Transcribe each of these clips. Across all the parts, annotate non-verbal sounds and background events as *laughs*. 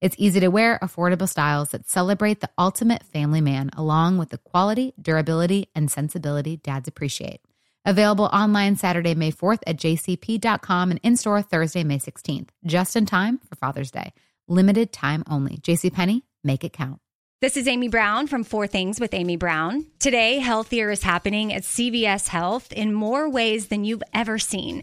It's easy to wear, affordable styles that celebrate the ultimate family man, along with the quality, durability, and sensibility dads appreciate. Available online Saturday, May 4th at jcp.com and in store Thursday, May 16th, just in time for Father's Day. Limited time only. JCPenney, make it count. This is Amy Brown from Four Things with Amy Brown. Today, healthier is happening at CVS Health in more ways than you've ever seen.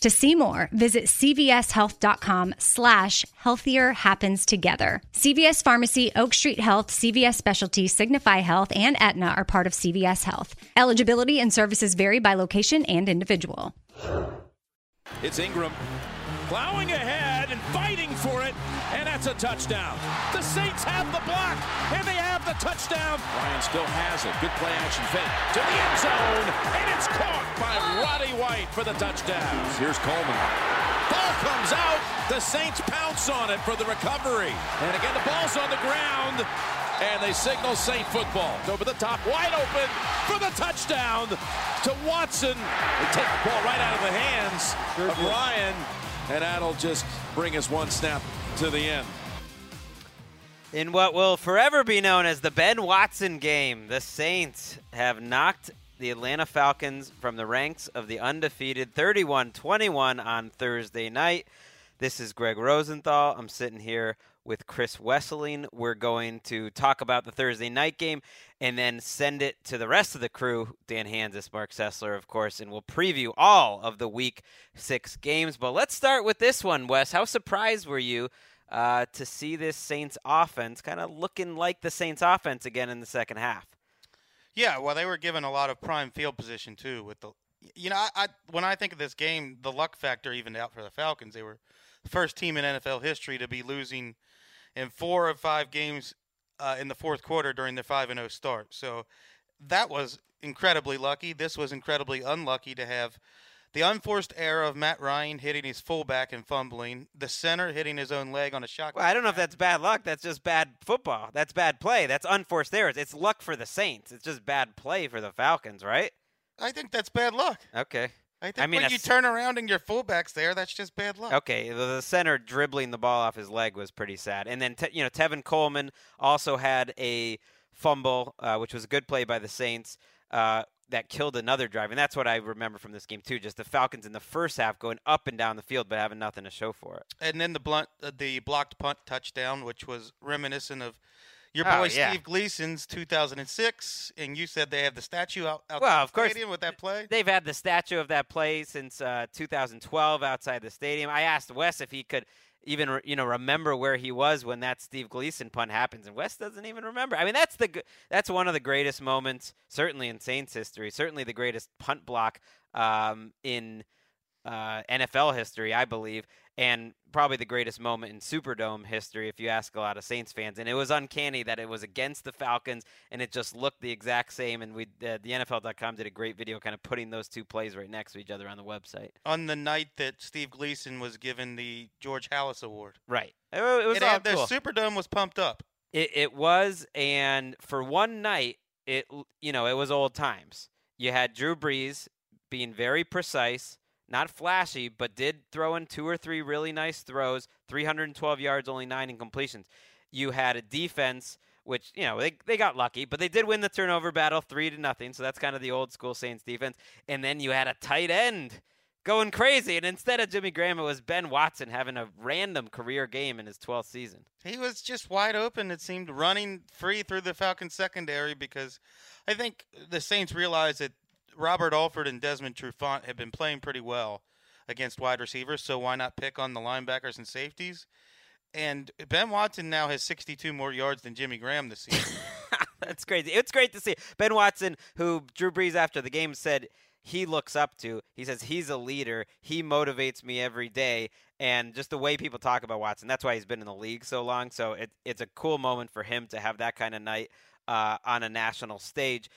To see more, visit cvshealth.com slash healthier happens together. CVS Pharmacy, Oak Street Health, CVS Specialty, Signify Health, and Aetna are part of CVS Health. Eligibility and services vary by location and individual. It's Ingram plowing ahead and fighting for it, that's a touchdown. The Saints have the block, and they have the touchdown. Ryan still has it. Good play action fake to the end zone, and it's caught by Roddy White for the touchdown. Here's Coleman. Ball comes out. The Saints pounce on it for the recovery. And again, the ball's on the ground. And they signal Saint football. Over the top, wide open for the touchdown to Watson. They take the ball right out of the hands of Ryan. And that'll just bring us one snap to the end. In what will forever be known as the Ben Watson game, the Saints have knocked the Atlanta Falcons from the ranks of the undefeated 31 21 on Thursday night. This is Greg Rosenthal. I'm sitting here with Chris Wesseling. We're going to talk about the Thursday night game and then send it to the rest of the crew, Dan Hanzus, Mark Sessler, of course, and we'll preview all of the week six games. But let's start with this one, Wes. How surprised were you uh, to see this Saints offense kind of looking like the Saints offense again in the second half? Yeah, well, they were given a lot of prime field position too. With the, you know, I, I when I think of this game, the luck factor evened out for the Falcons. They were the first team in NFL history to be losing in four of five games uh, in the fourth quarter during their five and zero start. So that was incredibly lucky. This was incredibly unlucky to have the unforced error of Matt Ryan hitting his fullback and fumbling, the center hitting his own leg on a shot. Well, I don't know if that's bad luck. That's just bad football. That's bad play. That's unforced errors. It's luck for the Saints. It's just bad play for the Falcons, right? I think that's bad luck. Okay. I think I mean, when you turn around and your fullback's there, that's just bad luck. Okay, the, the center dribbling the ball off his leg was pretty sad. And then, you know, Tevin Coleman also had a fumble, uh, which was a good play by the Saints. Uh, that killed another drive, and that's what I remember from this game too. Just the Falcons in the first half going up and down the field, but having nothing to show for it. And then the blunt, uh, the blocked punt touchdown, which was reminiscent of your Oh, boy yeah. Steve Gleason's 2006, and you said they have the statue out outside Well, of the course, stadium with that play. They've had the statue of that play since uh, 2012 outside the stadium. I asked Wes if he could even you know remember where he was when that Steve Gleason punt happens, and Wes doesn't even remember. I mean, that's the that's one of the greatest moments, certainly in Saints history, certainly the greatest punt block um, in uh, NFL history, I believe, and probably the greatest moment in Superdome history, if you ask a lot of Saints fans. And it was uncanny that it was against the Falcons, and it just looked the exact same. And we, uh, the NFL.com did a great video, kind of putting those two plays right next to each other on the website. On the night that Steve Gleason was given the George Halas Award, Right. It, it was it all had, the. Superdome was pumped up. It, it was, and for one night, it you know it was old times. You had Drew Brees being very precise, not flashy, but did throw in two or three really nice throws, 312 yards, only nine incompletions. You had a defense which you know they, they got lucky, but they did win the turnover battle three to nothing. So that's kind of the old school Saints defense. And then you had a tight end going crazy, and instead of Jimmy Graham, it was Ben Watson having a random career game in his 12th season. He was just wide open. It seemed running free through the Falcons secondary because I think the Saints realized that Robert Alford and Desmond Trufant have been playing pretty well against wide receivers. So why not pick on the linebackers and safeties? And Ben Watson now has 62 more yards than Jimmy Graham this season. *laughs* That's crazy. It's great to see. Ben Watson, who Drew Brees after the game said he looks up to, he says he's a leader. He motivates me every day. And just the way people talk about Watson, that's why he's been in the league so long. So it, it's a cool moment for him to have that kind of night uh, on a national stage.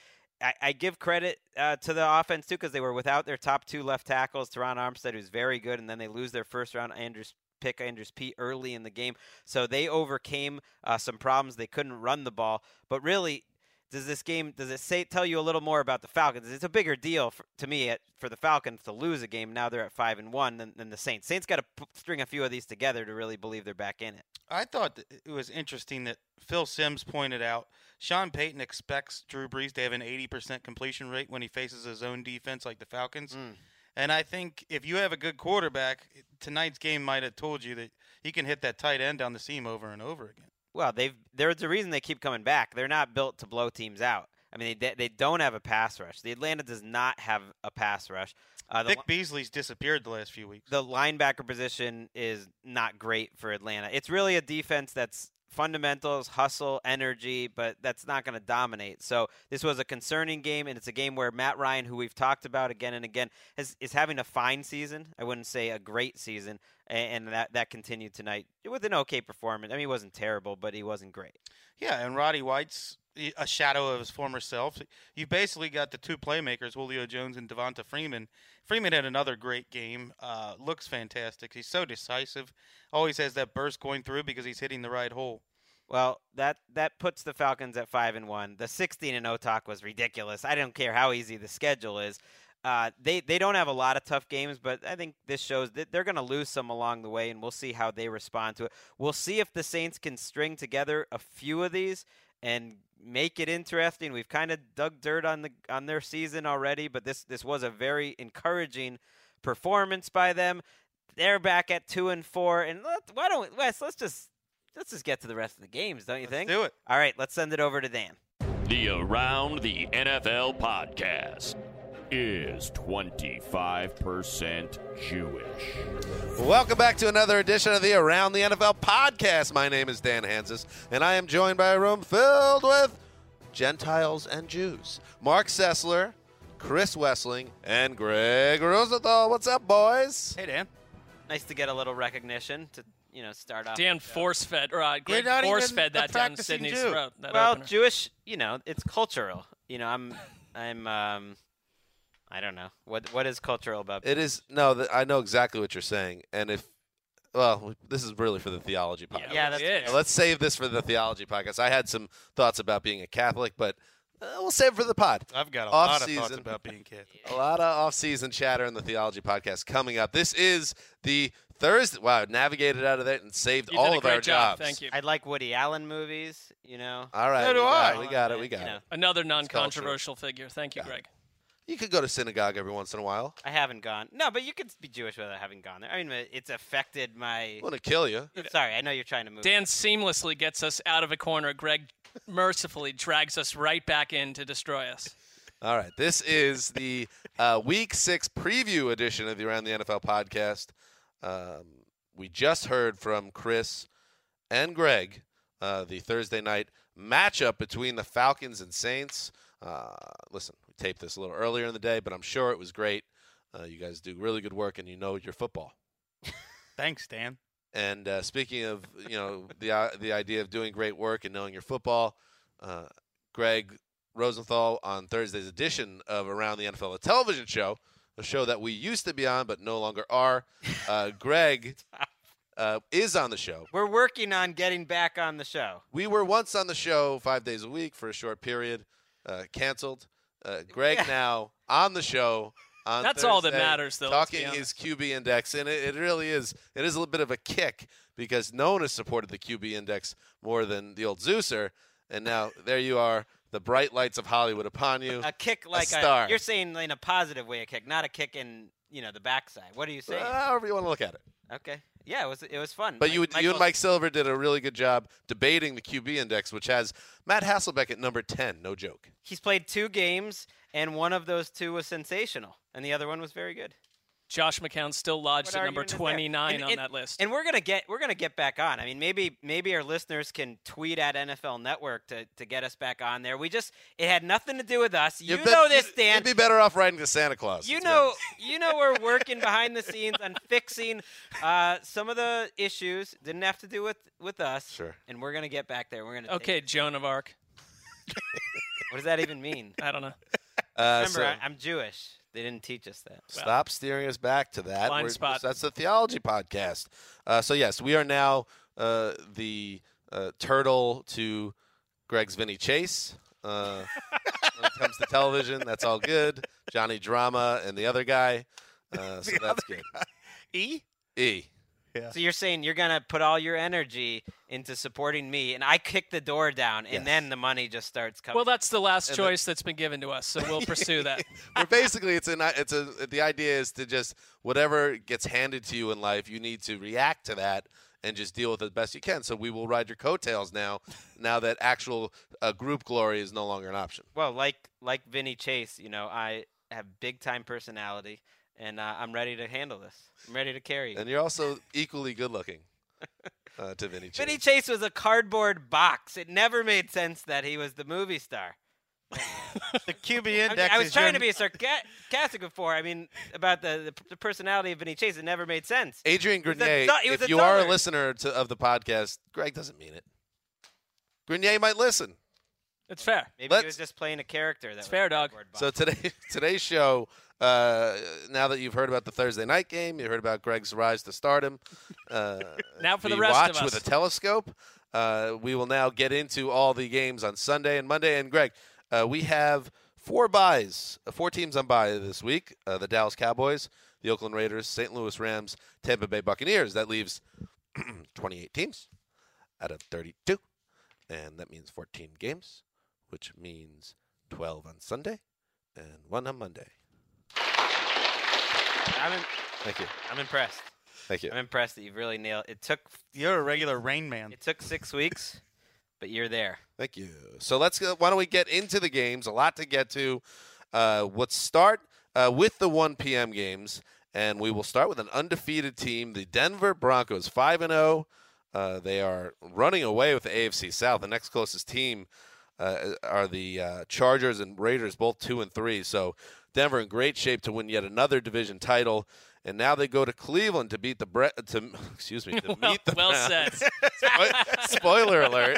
I, I give credit uh, to the offense too because they were without their top two left tackles, Terron Armstead, who's very good, and then they lose their first round Andrew pick Andrus Peat early in the game. So they overcame uh, some problems. They couldn't run the ball. But really, does this game does it say tell you a little more about the Falcons? It's a bigger deal for, to me at, for the Falcons to lose a game. Now they're at five and one than, than the Saints. Saints got to p- string a few of these together to really believe they're back in it. I thought it was interesting that Phil Simms pointed out Sean Payton expects Drew Brees to have an 80% completion rate when he faces his own defense like the Falcons. Mm. And I think if you have a good quarterback, tonight's game might have told you that he can hit that tight end down the seam over and over again. Well, they've there's a reason they keep coming back. They're not built to blow teams out. I mean, they they don't have a pass rush. The Atlanta does not have a pass rush. Uh, Vic Beasley's disappeared the last few weeks. The linebacker position is not great for Atlanta. It's really a defense that's fundamentals, hustle, energy, but that's not going to dominate. So this was a concerning game, and it's a game where Matt Ryan, who we've talked about again and again, has, is having a fine season. I wouldn't say a great season, and, and that that continued tonight with an okay performance. I mean, he wasn't terrible, but he wasn't great. Yeah, and Roddy White's a shadow of his former self. You basically got the two playmakers, Julio Jones and Devonta Freeman. Freeman had another great game. Uh, looks fantastic. He's so decisive. Always has that burst going through because he's hitting the right hole. Well, that that puts the Falcons at five and one. The sixteen and zero talk was ridiculous. I don't care how easy the schedule is. Uh, they they don't have a lot of tough games, but I think this shows that they're going to lose some along the way, and we'll see how they respond to it. We'll see if the Saints can string together a few of these and make it interesting. We've kind of dug dirt on the on their season already, but this this was a very encouraging performance by them. They're back at two and four, and let, why don't Wes? Let's just let's just get to the rest of the games, don't you let's think? Do it. All right, let's send it over to Dan. The Around the NFL podcast is 25% Jewish. Welcome back to another edition of the Around the NFL podcast. My name is Dan Hanzus, and I am joined by a room filled with Gentiles and Jews. Mark Sessler, Chris Wesseling, and Greg Rosenthal. What's up, boys? Hey, Dan. Nice to get a little recognition to you know start off. Dan force fed, or uh, Greg not force even fed a that down Sydney's Jew. throat. That well, opener. Jewish, you know, it's cultural. You know, I'm, I'm, um, I don't know what what is cultural about. It is no. th- I know exactly what you're saying, and if well, this is really for the theology podcast. Yeah, that's it is. Let's save this for the theology podcast. I had some thoughts about being a Catholic, but uh, we'll save it for the pod. I've got a Off lot of season. thoughts about being Catholic. *laughs* A lot of off-season chatter in the theology podcast coming up. This is the Thursday. Wow, navigated out of that and saved You all did a of great our job. jobs. Thank you. I like Woody Allen movies. You know, All right, So do we got I. it. We got it. We got You it. know, Another non-controversial figure. Thank you, Got it. Greg. You could go to synagogue every once in a while. I haven't gone. No, but you could be Jewish without having gone there. I mean, it's affected my. I want to kill you. Sorry, I know you're trying to move. Dan seamlessly gets us out of a corner. Greg mercifully drags us right back in to destroy us. All right, this is the uh, Week Six preview edition of the Around the NFL podcast. Um, we just heard from Chris and Greg uh, the Thursday night matchup between the Falcons and Saints. Uh, listen, we taped this a little earlier in the day, but I'm sure it was great. Uh, you guys do really good work, and you know your football. *laughs* Thanks, Dan. And uh, speaking of, you know, the uh, the idea of doing great work and knowing your football, uh, Greg Rosenthal on Thursday's edition of Around the NFL, a television show, a show that we used to be on but no longer are. Uh, *laughs* Greg uh, is on the show. We're working on getting back on the show. We were once on the show five days a week for a short period, uh, canceled. Uh, Greg Yeah. now on the show on That's all that matters, though, Talking his. QB index, and it, it really is. It is a little bit of a kick because no one has supported the QB index more than the old Zeuser, and now there you are, the bright lights of Hollywood upon you. A kick like a star. you're saying in a positive way, a kick, not a kick in you know the backside. What are you saying? Uh, however you want to look at it. okay, yeah, it was it was fun. But Mike- you, you and Mike Silver did a really good job debating the QB index, which has Matt Hasselbeck at number 10. No joke. he's played two games, and one of those two was sensational, and the other one was very good. Josh McCown's still lodged at number argument is there? 29 And- on and- that list. And we're gonna get we're gonna get back on. I mean, maybe maybe our listeners can tweet at NFL Network to, to get us back on there. We just it had nothing to do with us. You You'd know this, Dan. You'd be better off writing to Santa Claus. You know, honest. *laughs* you know, we're working *laughs* behind the scenes on fixing uh, some of the issues. Didn't have to do with with us. Sure. And we're gonna get back there. We're gonna. okay, Joan of Arc. what does that even mean? *laughs* I don't know. Uh, Remember, so I, I'm Jewish. They didn't teach us that. stop steering us back to that. Blind We're- spot. That's the theology podcast. Uh, so, yes, we are now uh, the uh, turtle to Greg's Vinny Chase. Uh, *laughs* when it comes to television, that's all good. Johnny Drama and the other guy. Uh, *laughs* so that's good. E. E. So you're saying you're gonna put all your energy into supporting me, and I kick the door down, and Yes. then the money just starts coming. Well, that's the last And the- choice that's been given to us, so we'll *laughs* pursue that. *laughs* Where basically it's an it's a the idea is to just whatever gets handed to you in life, you need to react to that and just deal with it the best you can. So we will ride your coattails now. Now that actual uh, group glory is no longer an option. well, like like Vinny Chase, you know, I have big time personality, and uh, I'm ready to handle this. I'm ready to carry. And you're also equally good looking *laughs* uh, to Vinny Chase. Vinny Chase was a cardboard box. It never made sense that he was the movie star. *laughs* The QB I, index. I was is trying your- to be sarcastic before. I mean, about the, the, the personality of Vinny Chase. It never made sense. Adrian Grenier, du- he was if a you are a listener to, of the podcast, Greg doesn't mean it. Grenier might listen. It's fair. Maybe Let's- he was just playing a character. That was fair, dog. So today, *laughs* today's show. Uh, now that you've heard about the Thursday night game, you heard about Greg's rise to stardom. Uh, *laughs* Now for the rest watch of us. Watch with a telescope. Uh, we will now get into all the games on Sunday and Monday. And Greg, uh, we have four buys, uh, four teams on buy this week: uh, the Dallas Cowboys, the Oakland Raiders, St. Louis Rams, Tampa Bay Buccaneers. That leaves *clears throat* 28 teams out of 32, and that means 14 games, which means 12 on Sunday and one on Monday. I'm, in, Thank you. I'm impressed. Thank you. I'm impressed that you've really nailed. It took You're a regular Rain Man. it took six weeks, but you're there. Thank you. So let's go. Why don't we get into the games? A lot to get to. Uh, let's start uh, with the 1 p.m. games, and we will start with an undefeated team, the Denver Broncos, five and zero. Uh, they are running away with the AFC South. The next closest team uh, are the uh, Chargers and Raiders, both two and three. So Denver in great shape to win yet another division title. And now they go to Cleveland to beat the Bre- to *laughs* excuse me to *laughs* Well, meet the well Browns. *laughs* said. Spoiler alert.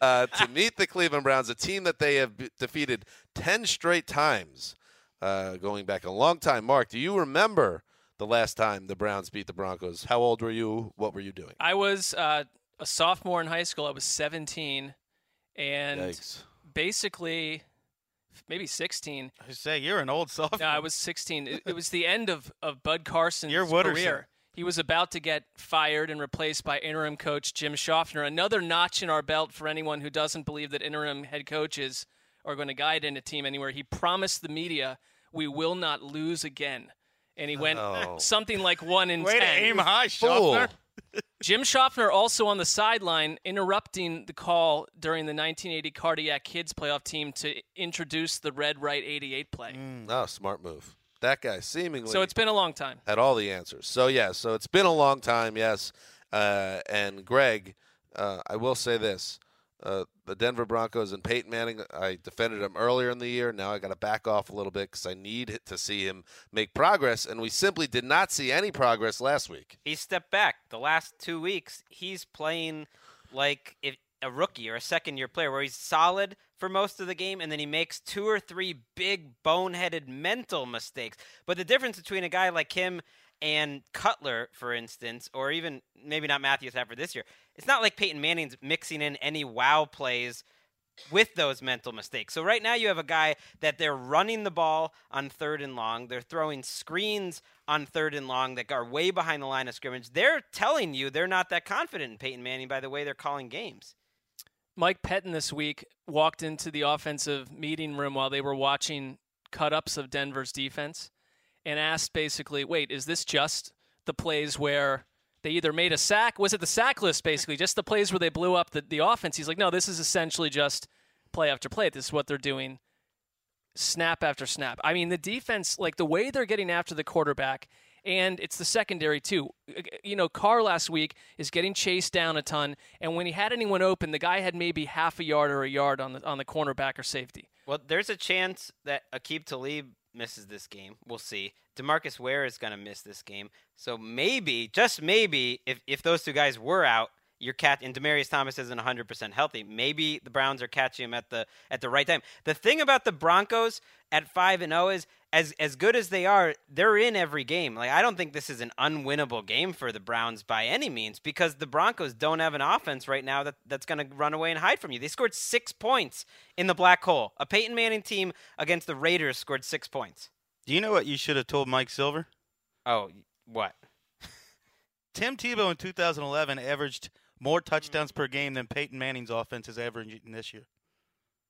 Uh, to meet the Cleveland Browns, a team that they have b- defeated 10 straight times, uh, going back a long time. Mark, do you remember the last time the Browns beat the Broncos? How old were you? What were you doing? I was uh, a sophomore in high school. I was 17, and Yikes. basically, maybe 16. I say you're an old sophomore. No, I was 16. It, it was the end of, of Bud Carson's You're Wooderson. career. He was about to get fired and replaced by interim coach Jim Shofner. Another notch in our belt for anyone who doesn't believe that interim head coaches are going to guide in a team anywhere. He promised the media, "We will not lose again," and he went Oh. something like one in Way to ten. aim high, Fool. Jim Shofner also on the sideline interrupting the call during the 1980 Cardiac Kids playoff team to introduce the red right 88 play. Oh, smart move. That guy seemingly So it's been a long time. had all the answers. So yeah, so it's been a long time, yes. Uh, and Greg, uh, I will say this: uh, the Denver Broncos and Peyton Manning. I defended him earlier in the year. Now I got to back off a little bit because I need to see him make progress, and we simply did not see any progress last week. He stepped back. The last two weeks, he's playing like if, a rookie or a second year player, where he's solid for most of the game, and then he makes two or three big boneheaded mental mistakes. But the difference between a guy like him and Cutler, for instance, or even maybe not Matthew Stafford this year, it's not like Peyton Manning's mixing in any wow plays with those mental mistakes. So right now you have a guy that they're running the ball on third and long. They're throwing screens on third and long that are way behind the line of scrimmage. They're telling you they're not that confident in Peyton Manning by the way they're calling games. Mike Pettine this week walked into the offensive meeting room while they were watching cut ups of Denver's defense and asked basically, wait, is this just the plays where they either made a sack? Was it the sack list, basically? Just the plays where they blew up the, the offense? He's like, no, this is essentially just play after play. This is what they're doing snap after snap. I mean, the defense, like the way they're getting after the quarterback, and it's the secondary too. You know, Carr last week is getting chased down a ton, and when he had anyone open, the guy had maybe half a yard or a yard on the on the cornerback or safety. Well, there's a chance that Aqib Talib misses this game. We'll see. Demarcus Ware is going to miss this game. So maybe, just maybe, if, if those two guys were out, you're cat and Demaryius Thomas isn't 100% healthy. Maybe the Browns are catching him at the at the right time. The thing about the Broncos at 5 and 0 is as as good as they are, they're in every game. Like I don't think this is an unwinnable game for the Browns by any means because the Broncos don't have an offense right now that that's going to run away and hide from you. They scored 6 points in the black hole. A Peyton Manning team against the Raiders scored 6 points. Do you know what you should have told Mike Silver? Oh, what? Tim Tebow in 2011 averaged more touchdowns per game than Peyton Manning's offense is averaging this year.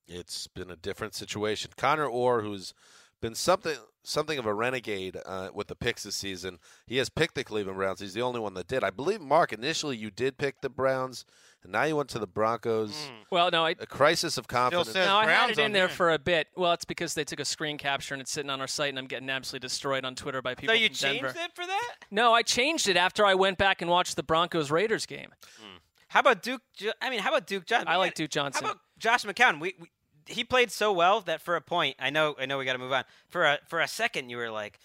It's been a different situation. Connor Orr, who's been something something of a renegade uh, with the picks this season, he has picked the Cleveland Browns. He's the only one that did. I believe, Mark, initially you did pick the Browns, and now you went to the Broncos. Mm. Well, no, I A crisis of confidence. says no, I had Browns it in on there for a bit. Well, it's because they took a screen capture and it's sitting on our site, and I'm getting absolutely destroyed on Twitter by people So you from changed Denver. it for that? No, I changed it after I went back and watched the Broncos Raiders game. How about Duke? I mean, how about Duke Johnson? I like Duke Johnson. How about Josh McCown? We, we he played so well that for a point, I know, I know, we got to move on. For a for a second, you were like,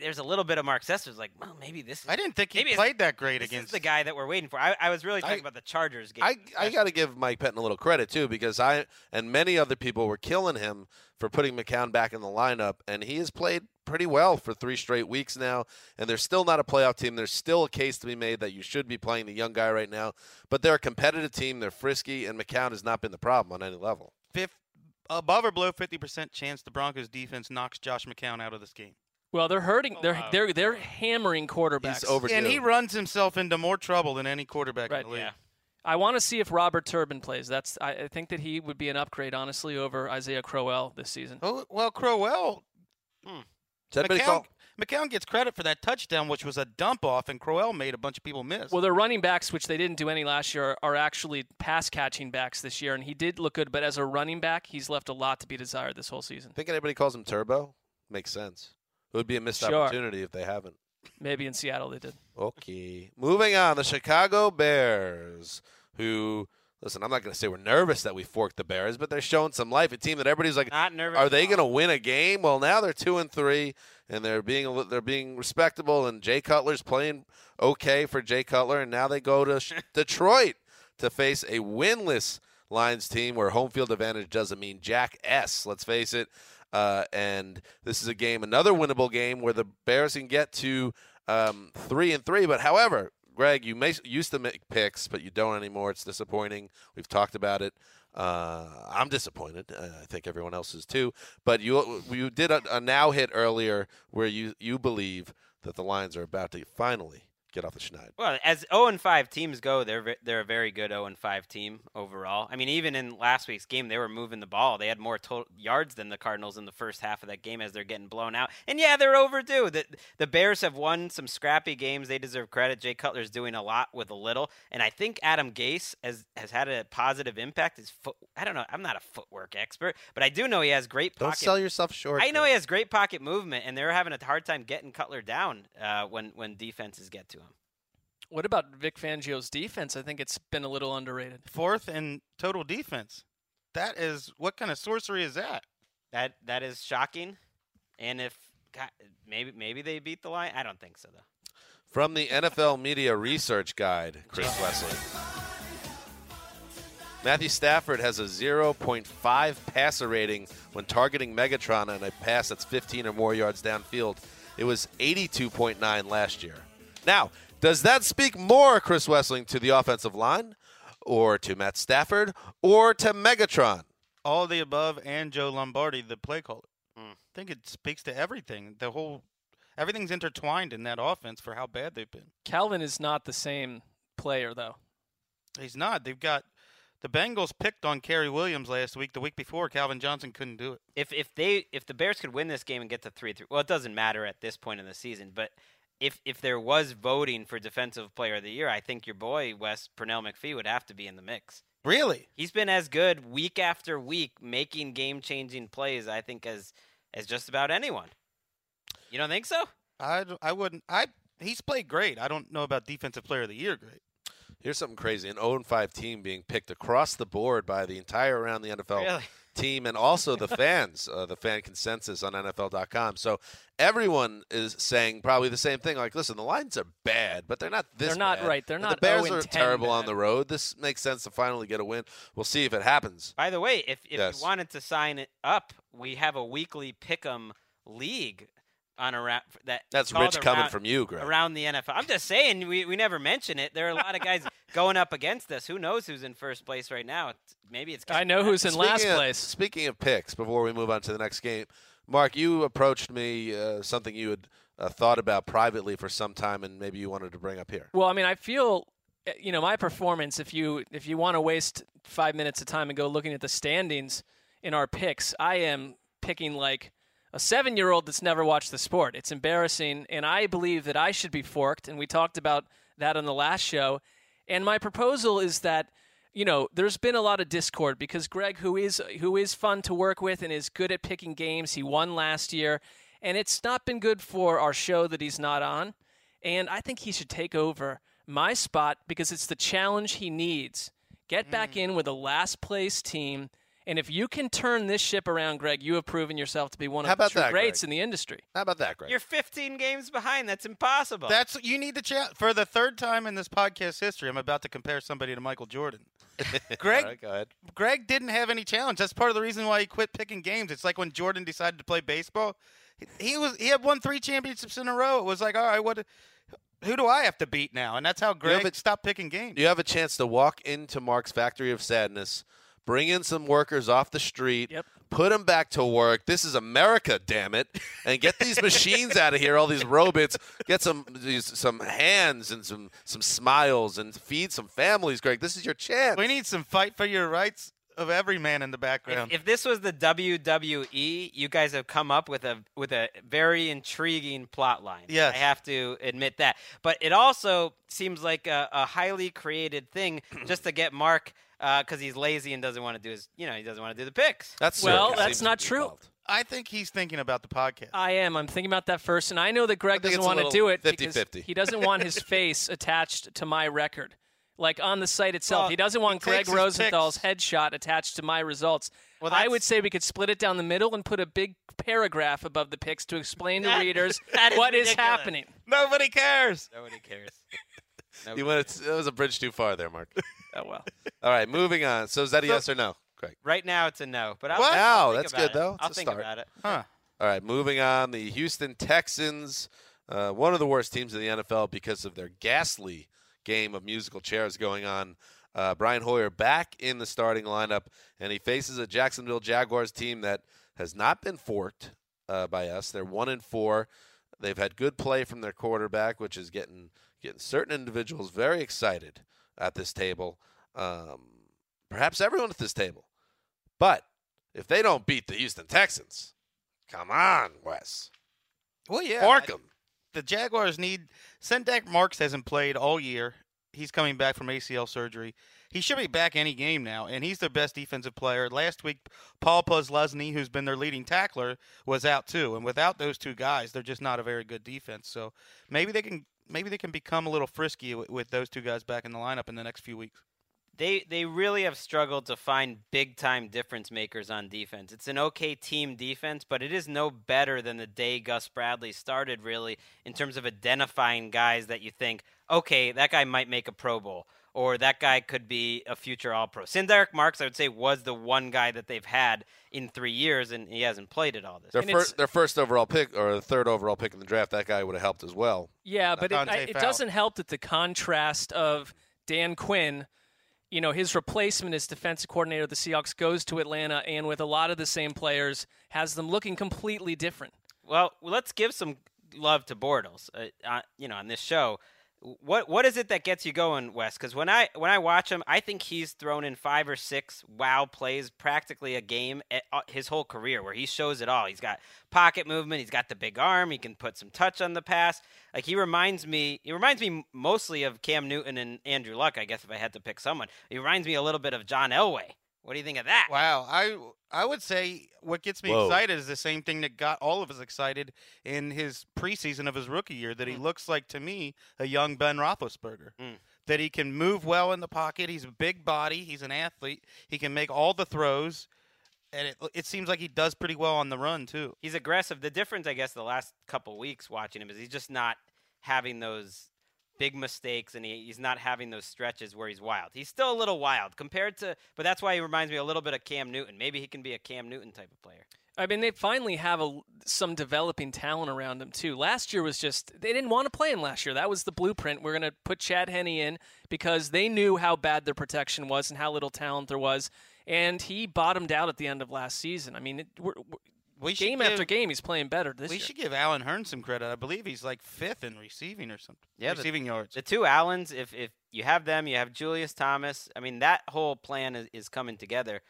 there's a little bit of Mark Sessler's like, well, maybe this. Is, I didn't think he maybe played that great this against is the guy that we're waiting for. I, I was really talking I- about the Chargers game. I, I got to give Mike Pettine a little credit too because I and many other people were killing him for putting McCown back in the lineup, and he has played pretty well for three straight weeks now. And they're still not a playoff team. There's still a case to be made that you should be playing the young guy right now, but they're a competitive team. They're frisky, and McCown has not been the problem on any level. Fifth, above or below 50% chance the Broncos defense knocks Josh McCown out of this game. Well, they're hurting. Oh, they're they're they're hammering quarterbacks. He's overdue. And he runs himself into more trouble than any quarterback Right, in the league. yeah. I want to see if Robert Turbin plays. That's I, I think that he would be an upgrade, honestly, over Isaiah Crowell this season. Oh, well, Crowell, hmm. Does anybody McCown, call? McCown gets credit for that touchdown, which was a dump off, and Crowell made a bunch of people miss. Well, their running backs, which they didn't do any last year, are actually pass catching backs this year, and he did look good. But as a running back, he's left a lot to be desired this whole season. Think anybody calls him Turbo? Makes sense. It would be a missed Sure. opportunity if they haven't. Maybe in Seattle they did. Okay. Moving on, the Chicago Bears, who listen, I'm not going to say we're nervous that we forked the Bears, but they're showing some life. A team that everybody's like, Not nervous are they going to win a game? Well, now they're two and three, and they're being they're being respectable. And Jay Cutler's playing okay for Jay Cutler, and now they go to *laughs* Detroit to face a winless Lions team where home field advantage doesn't mean Jack S. Let's face it. Uh, and this is a game, another winnable game where the Bears can get to um, three and three. But however, Greg, you may used to make picks, but you don't anymore. It's disappointing. We've talked about it. Uh, I'm disappointed. Uh, I think everyone else is too. But you you did a, a now hit earlier where you you believe that the Lions are about to finally get off the schneid. Well, as 0 and 5 teams go, they're they're a very good 0 and 5 team overall. I mean, even in last week's game, they were moving the ball. They had more total yards than the Cardinals in the first half of that game as they're getting blown out. And yeah, they're overdue. The the Bears have won some scrappy games. They deserve credit. Jay Cutler's doing a lot with a little, and I think Adam Gase has has had a positive impact. His foot. I don't know. I'm not a footwork expert, but I do know he has great Don't pocket. sell yourself short. I know he has great pocket movement, and they're having a hard time getting Cutler down uh, when when defenses get to. What about Vic Fangio's defense? I think it's been a little underrated. Fourth in total defense. That is what kind of sorcery is that? That that is shocking. And if God, maybe maybe they beat the line, I don't think so though. From the NFL Media Research Guide, Chris Wesley. Matthew Stafford has a 0.5 passer rating when targeting Megatron on a pass that's 15 or more yards downfield. It was 82.9 last year. Now, does that speak more, Chris Wesseling, to the offensive line? or to Matt Stafford or to Megatron? All the above and Joe Lombardi, the play caller. Mm. I think it speaks to everything. The whole everything's intertwined in that offense for how bad they've been. Calvin is not the same player though. He's not. They've got the Bengals picked on Cary Williams last week. The week before, Calvin Johnson couldn't do it. If if they if the Bears could win this game and get to three three, well, it doesn't matter at this point in the season. But if if there was voting for defensive player of the year, I think your boy Wes Pernell McPhee would have to be in the mix. Really? He's been as good week after week, making game changing plays. I think as as just about anyone. You don't think so? I, d- I wouldn't. I he's played great. I don't know about defensive player of the year great. Here's something crazy: an 0 5 team being picked across the board by the entire around the NFL Really? Team and also the fans, uh, the fan consensus on NFL.com. So everyone is saying probably the same thing. Like, listen, the lines are bad, but they're not this. They're not bad. right. They're And not The Bears are and 10 terrible on the road. This makes sense to finally get a win. We'll see if it happens. By the way, if if Yes. you wanted to sign it up, we have a weekly pick'em league on around that. That's called rich coming around- from you, Greg. Around the NFL, I'm just saying we, we never mention it. There are a lot of guys *laughs* going up against us. Who knows who's in first place right now? It's, maybe it's I know who's in last of- place. Speaking of picks, before we move on to the next game, Mark, you approached me uh, something you had uh, thought about privately for some time, and maybe you wanted to bring up here. Well, I mean, I feel, uh, you know, my performance. If you if you want to waste five minutes of time and go looking at the standings in our picks, I am picking like a seven year old that's never watched the sport. It's embarrassing, and I believe that I should be forked. And we talked about that on the last show. And my proposal is that. You know, there's been a lot of discord because Greg, who is who is fun to work with and is good at picking games, he won last year, and it's not been good for our show that he's not on. And I think he should take over my spot because it's the challenge he needs. Get back mm. in with a last place team. And if you can turn this ship around, Greg, you have proven yourself to be one How of the about true that, greats Greg? in the industry. How about that, Greg? You're 15 games behind. That's impossible. That's you need to chat for the third time in this podcast history. I'm about to compare somebody to Michael Jordan. *laughs* Greg All right, go ahead. Greg didn't have any challenge. That's part of the reason why he quit picking games. It's like when Jordan decided to play baseball. He was he had won three championships in a row. It was like, all right, what? Who do I have to beat now? And that's how Greg have a- stopped picking games. You have a chance to walk into Mark's Factory of Sadness, bring in some workers off the street, Yep. put them back to work. This is America, damn it! And get these *laughs* machines out of here. All these robots. Get some these, some hands and some some smiles and feed some families, Greg. This is your chance. We need some fight for your rights of every man in the background. If, if this was the WWE, you guys have come up with a with a very intriguing plot line. Yes. I have to admit that. But it also seems like a, a highly created thing *clears throat* just to get Mark uh, because he's lazy and doesn't want to do his, you know, he doesn't want to do the picks. That's Well, circus. that's not true. involved. I think he's thinking about the podcast. I am. I'm thinking about that first, and I know that Greg doesn't want to do it because 50-50. he doesn't want his *laughs* face attached to my record. Like on the site itself, Well, he doesn't want he Greg Rosenthal's picks. headshot attached to my results. Well, I would say we could split it down the middle and put a big paragraph above the picks to explain to readers *laughs* that is what is ridiculous. happening. Nobody cares. Nobody cares. *laughs* You went. That was a bridge too far there, Mark. *laughs* Oh well. All right, moving on. So is that a So- yes or no, Greg? Right now it's a no, but I'll, What? I'll Wow, think that's about good, it. though. It's I'll a think start. about it. Huh. All right, moving on. The Houston Texans, uh, one of the worst teams in the NFL because of their ghastly game of musical chairs going on. Uh, Brian Hoyer back in the starting lineup, and he faces a Jacksonville Jaguars team that has not been forked uh, by us. They're one and four. They've had good play from their quarterback, which is getting getting certain individuals very excited at this table. Um, perhaps everyone at this table. But if they don't beat the Houston Texans, come on, Wes. Well, yeah. Fork them. The Jaguars need. Sen'Derrick Marks hasn't played all year. He's coming back from ACL surgery. He should be back any game now, and he's their best defensive player. Last week, Paul Posluszny, who's been their leading tackler, was out too. And without those two guys, they're just not a very good defense. So maybe they can maybe they can become a little frisky with, with those two guys back in the lineup in the next few weeks. They they really have struggled to find big time difference makers on defense. It's an okay team defense, but it is no better than the day Gus Bradley started really in terms of identifying guys that you think, okay, that guy might make a Pro Bowl or that guy could be a future All Pro. Sen'Derrick Marks, I would say, was the one guy that they've had in three years, and he hasn't played at all this. Their And it's- first, their first overall pick or the third overall pick in the draft, that guy would have helped as well. Yeah, but it, I, it doesn't help that the contrast of Dan Quinn you know, his replacement as defensive coordinator of the Seahawks goes to Atlanta and with a lot of the same players has them looking completely different. Well, let's give some love to Bortles. Uh, uh, you know, on this show, what what is it that gets you going, Wes? Because when I when I watch him, I think he's thrown in five or six wow plays, practically a game at, uh, his whole career, where he shows it all. He's got pocket movement, he's got the big arm, he can put some touch on the pass. Like he reminds me, he reminds me mostly of Cam Newton and Andrew Luck. I guess if I had to pick someone, he reminds me a little bit of John Elway. What do you think of that? Wow, I I would say what gets me Whoa. excited is the same thing that got all of us excited in his preseason of his rookie year. That he looks like to me a young Ben Roethlisberger. Mm. That he can move well in the pocket. He's a big body. He's an athlete. He can make all the throws, and it it seems like he does pretty well on the run too. He's aggressive. The difference, I guess, the last couple weeks watching him is he's just not having those big mistakes and he, he's not having those stretches where he's wild. He's still a little wild compared to, but that's why he reminds me a little bit of Cam Newton. Maybe he can be a Cam Newton type of player. I mean, they finally have a, some developing talent around him too. Last year was just they didn't want to play him last year. That was the blueprint. We're going to put Chad Henne in because they knew how bad their protection was and how little talent there was, and he bottomed out at the end of last season. I mean, it, we're, we're, We game give- after game, he's playing better this we year. should give Allen Hurns some credit. I believe he's like fifth in receiving or something. Yeah, the- receiving yards. The two Allens, if if you have them, you have Julius Thomas. I mean, that whole plan is, is coming together.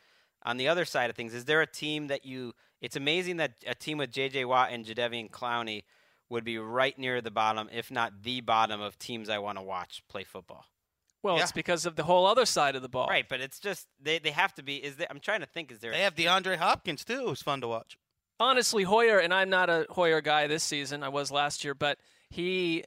On the other side of things, is there a team that you? It's amazing that a team with J.J. Watt and Jadeveon Clowney would be right near the bottom, if not the bottom, of teams I want to watch play football. well, Yeah. it's because of the whole other side of the ball. Right, but it's just they, they have to be. Is there? I'm trying to think. Is there? they have DeAndre Hopkins too. Who's fun to watch. Honestly, Hoyer, and I'm not a Hoyer guy this season. I was last year, but he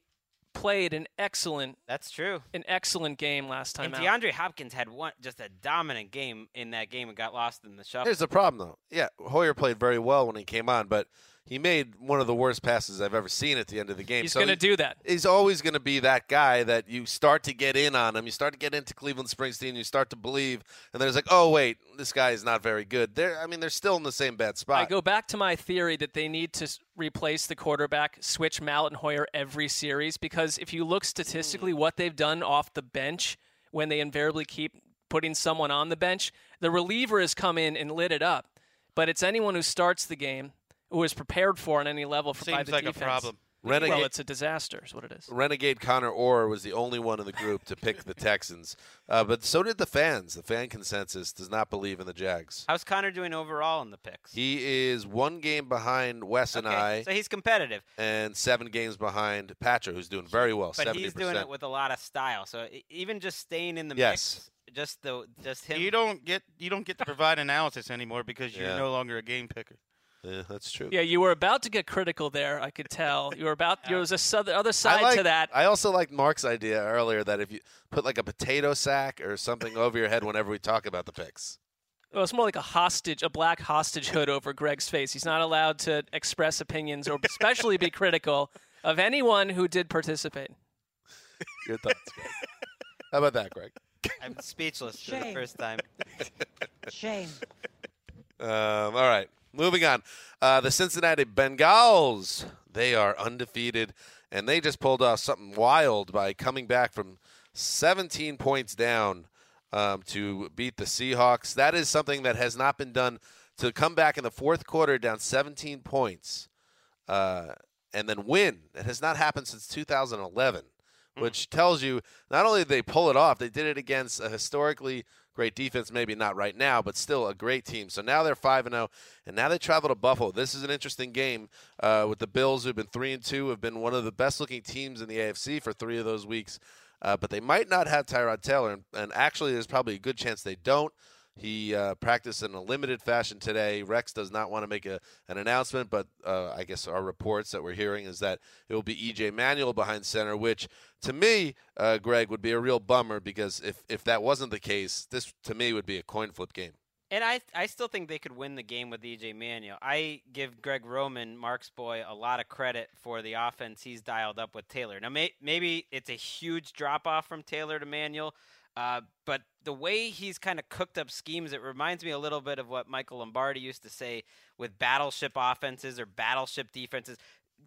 played an excellent, That's true. an excellent game last time And out. DeAndre Hopkins had one just a dominant game in that game and got lost in the shuffle. Here's the problem, though. Yeah, Hoyer played very well when he came on, but he made one of the worst passes I've ever seen at the end of the game. He's So going to he- do that. He's always going to be that guy that you start to get in on him. You start to get into Cleveland Springsteen. You start to believe, and then it's like, oh wait, this guy is not very good. They're, I mean, they're still in the same bad spot. I go back to my theory that they need to replace the quarterback, switch Mallett and Hoyer every series because if you look statistically hmm. what they've done off the bench when they invariably keep putting someone on the bench, the reliever has come in and lit it up. But it's anyone who starts the game who is prepared for on any level for by Seems the like defense. a problem. Renegade, Well, it's a disaster, is what it is. Renegade Connor Orr was the only one in the group to pick the Texans, uh, but so did the fans. The fan consensus does not believe in the Jags. How's Connor doing overall in the picks? He is one game behind Wes and okay, I, so he's competitive, and seven games behind Patrick, who's doing very well. but 70%. he's doing it with a lot of style. So even just staying in the Yes. mix, just the just him. You don't get you don't get to provide analysis anymore because you're Yeah. no longer a game picker. Yeah, that's true. Yeah, you were about to get critical there. I could tell. You were about. There was a soth- other *laughs* side I like, to that. I also like Mark's idea earlier that if you put like a potato sack or something over your head whenever we talk about the picks. Well, it's more like a hostage, a black hostage hood over Greg's face. He's not allowed to express opinions or especially be critical of anyone who did participate. *laughs* Your thoughts, Greg? How about that, Greg? I'm speechless for the first time. Shame. *laughs* Um, all right, moving on. Uh, the Cincinnati Bengals, they are undefeated, and they just pulled off something wild by coming back from 17 points down um, to beat the Seahawks. That is something that has not been done to come back in the fourth quarter down 17 points uh, and then win. It has not happened since 2011, which tells you not only did they pull it off, they did it against a historically great defense. Maybe not right now, but still a great team. So now they're five and zero, and now they travel to Buffalo. This is an interesting game uh, with the Bills, who've been three and two, have been one of the best looking teams in the AFC for three of those weeks. Uh, but they might not have Tyrod Taylor, and, and actually, there's probably a good chance they don't. He uh, practiced in a limited fashion today. Rex does not want to make a, an announcement, but uh, I guess our reports that we're hearing is that it will be EJ Manuel behind center, which to me, uh, Greg, would be a real bummer because if, if that wasn't the case, this to me would be a coin flip game. And I, I still think they could win the game with EJ Manuel. I give Greg Roman, Mark's boy, a lot of credit for the offense he's dialed up with Taylor. Now, may, maybe it's a huge drop off from Taylor to Manuel, uh, but the way he's kind of cooked up schemes, it reminds me a little bit of what Michael Lombardi used to say with battleship offenses or battleship defenses.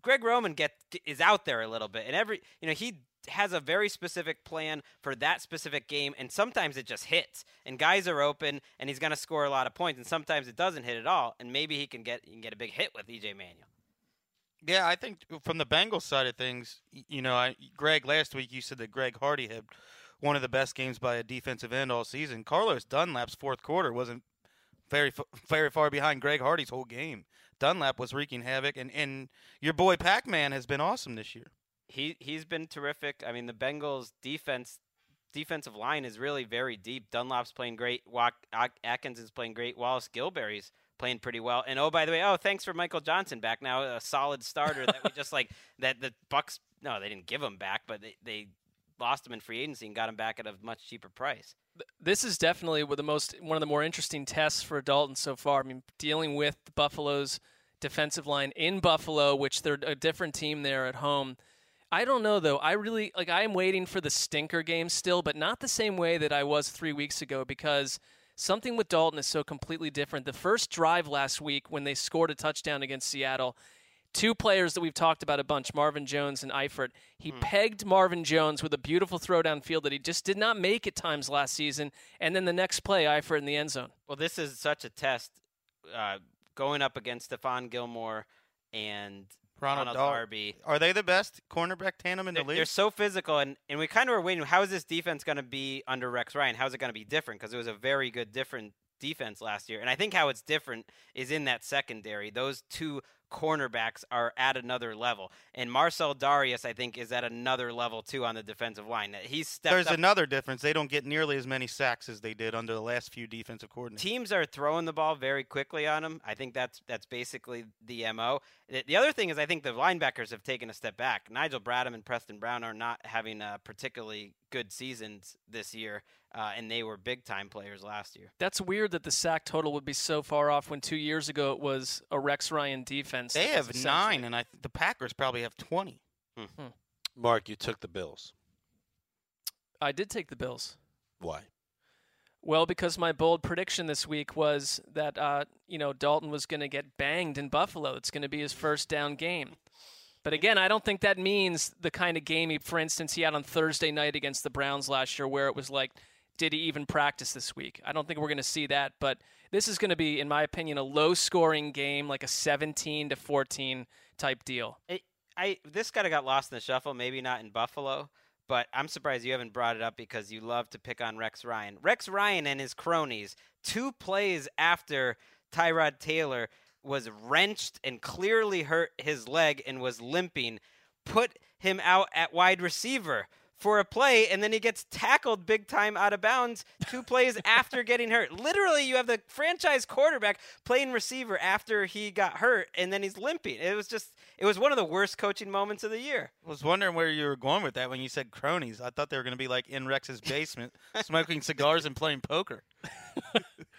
Greg Roman get is out there a little bit, and every you know he has a very specific plan for that specific game, and sometimes it just hits. And guys are open, and he's going to score a lot of points, and sometimes it doesn't hit at all. And maybe he can get he can get a big hit with EJ Manuel. Yeah, I think from the Bengals side of things, you know, I, Greg, last week you said that Greg Hardy had one of the best games by a defensive end all season. Carlos Dunlap's fourth quarter wasn't very very far behind Greg Hardy's whole game. Dunlap was wreaking havoc, and, and your boy Pac Man has been awesome this year. He he's been terrific. I mean, the Bengals defense defensive line is really very deep. Dunlap's playing great. Atkins is playing great. Wallace Gilberry's playing pretty well. And oh, by the way, oh, thanks for Michael Johnson back now, a solid starter that we just like *laughs* that the Bucs. No, they didn't give him back, but they, they lost him in free agency and got him back at a much cheaper price. this is definitely one of the most one of the more interesting tests for Dalton so far. I mean, dealing with the Buffalo's defensive line in Buffalo, which they're a different team there at home. I don't know though. I really like. I am waiting for the stinker game still, but not the same way that I was three weeks ago because something with Dalton is so completely different. The first drive last week when they scored a touchdown against Seattle, two players that we've talked about a bunch, Marvin Jones and Eifert. He pegged Marvin Jones with a beautiful throw downfield that he just did not make at times last season, and then the next play, Eifert in the end zone. Well, this is such a test uh, going up against Stephon Gilmore and Ronald, Ronald Darby. Are they the best cornerback tandem in the They're, league? they're so physical, and, and we kind of were waiting. How is this defense going to be under Rex Ryan? How is it going to be different? Because it was a very good, different defense last year. And I think how it's different is in that secondary. Those two cornerbacks are at another level. And Marcell Dareus, I think, is at another level, too, on the defensive line. He's stepped There's up. another difference. They don't get nearly as many sacks as they did under the last few defensive coordinators. teams are throwing the ball very quickly on him. I think that's that's basically the mo. The the other thing is I think the linebackers have taken a step back. Nigel Bradham and Preston Brown are not having uh, particularly good seasons this year, uh, and they were big time players last year. That's weird that the sack total would be so far off when two years ago it was a Rex Ryan defense. They have nine, and I the Packers probably have twenty. Mark, you took the Bills. I did take the Bills. Why? Well, because my bold prediction this week was that uh, you know Dalton was going to get banged in Buffalo. It's going to be his first down game. But again, I don't think that means the kind of game he, for instance, he had on Thursday night against the Browns last year, where it was like, did he even practice this week? I don't think we're going to see that. But this is going to be, in my opinion, a low-scoring game, like a 17 to 14 type deal. It, I this kind of got lost in the shuffle. Maybe not in Buffalo, but I'm surprised you haven't brought it up because you love to pick on Rex Ryan. Rex Ryan and his cronies. Two plays after Tyrod Taylor was wrenched and clearly hurt his leg and was limping, put him out at wide receiver for a play, and then he gets tackled big time out of bounds two plays after getting hurt. Literally, you have the franchise quarterback playing receiver after he got hurt, and then he's limping. It was just, it was one of the worst coaching moments of the year. I was wondering where you were going with that when you said cronies. I thought they were going to be like in Rex's basement, *laughs* smoking cigars and playing poker. *laughs*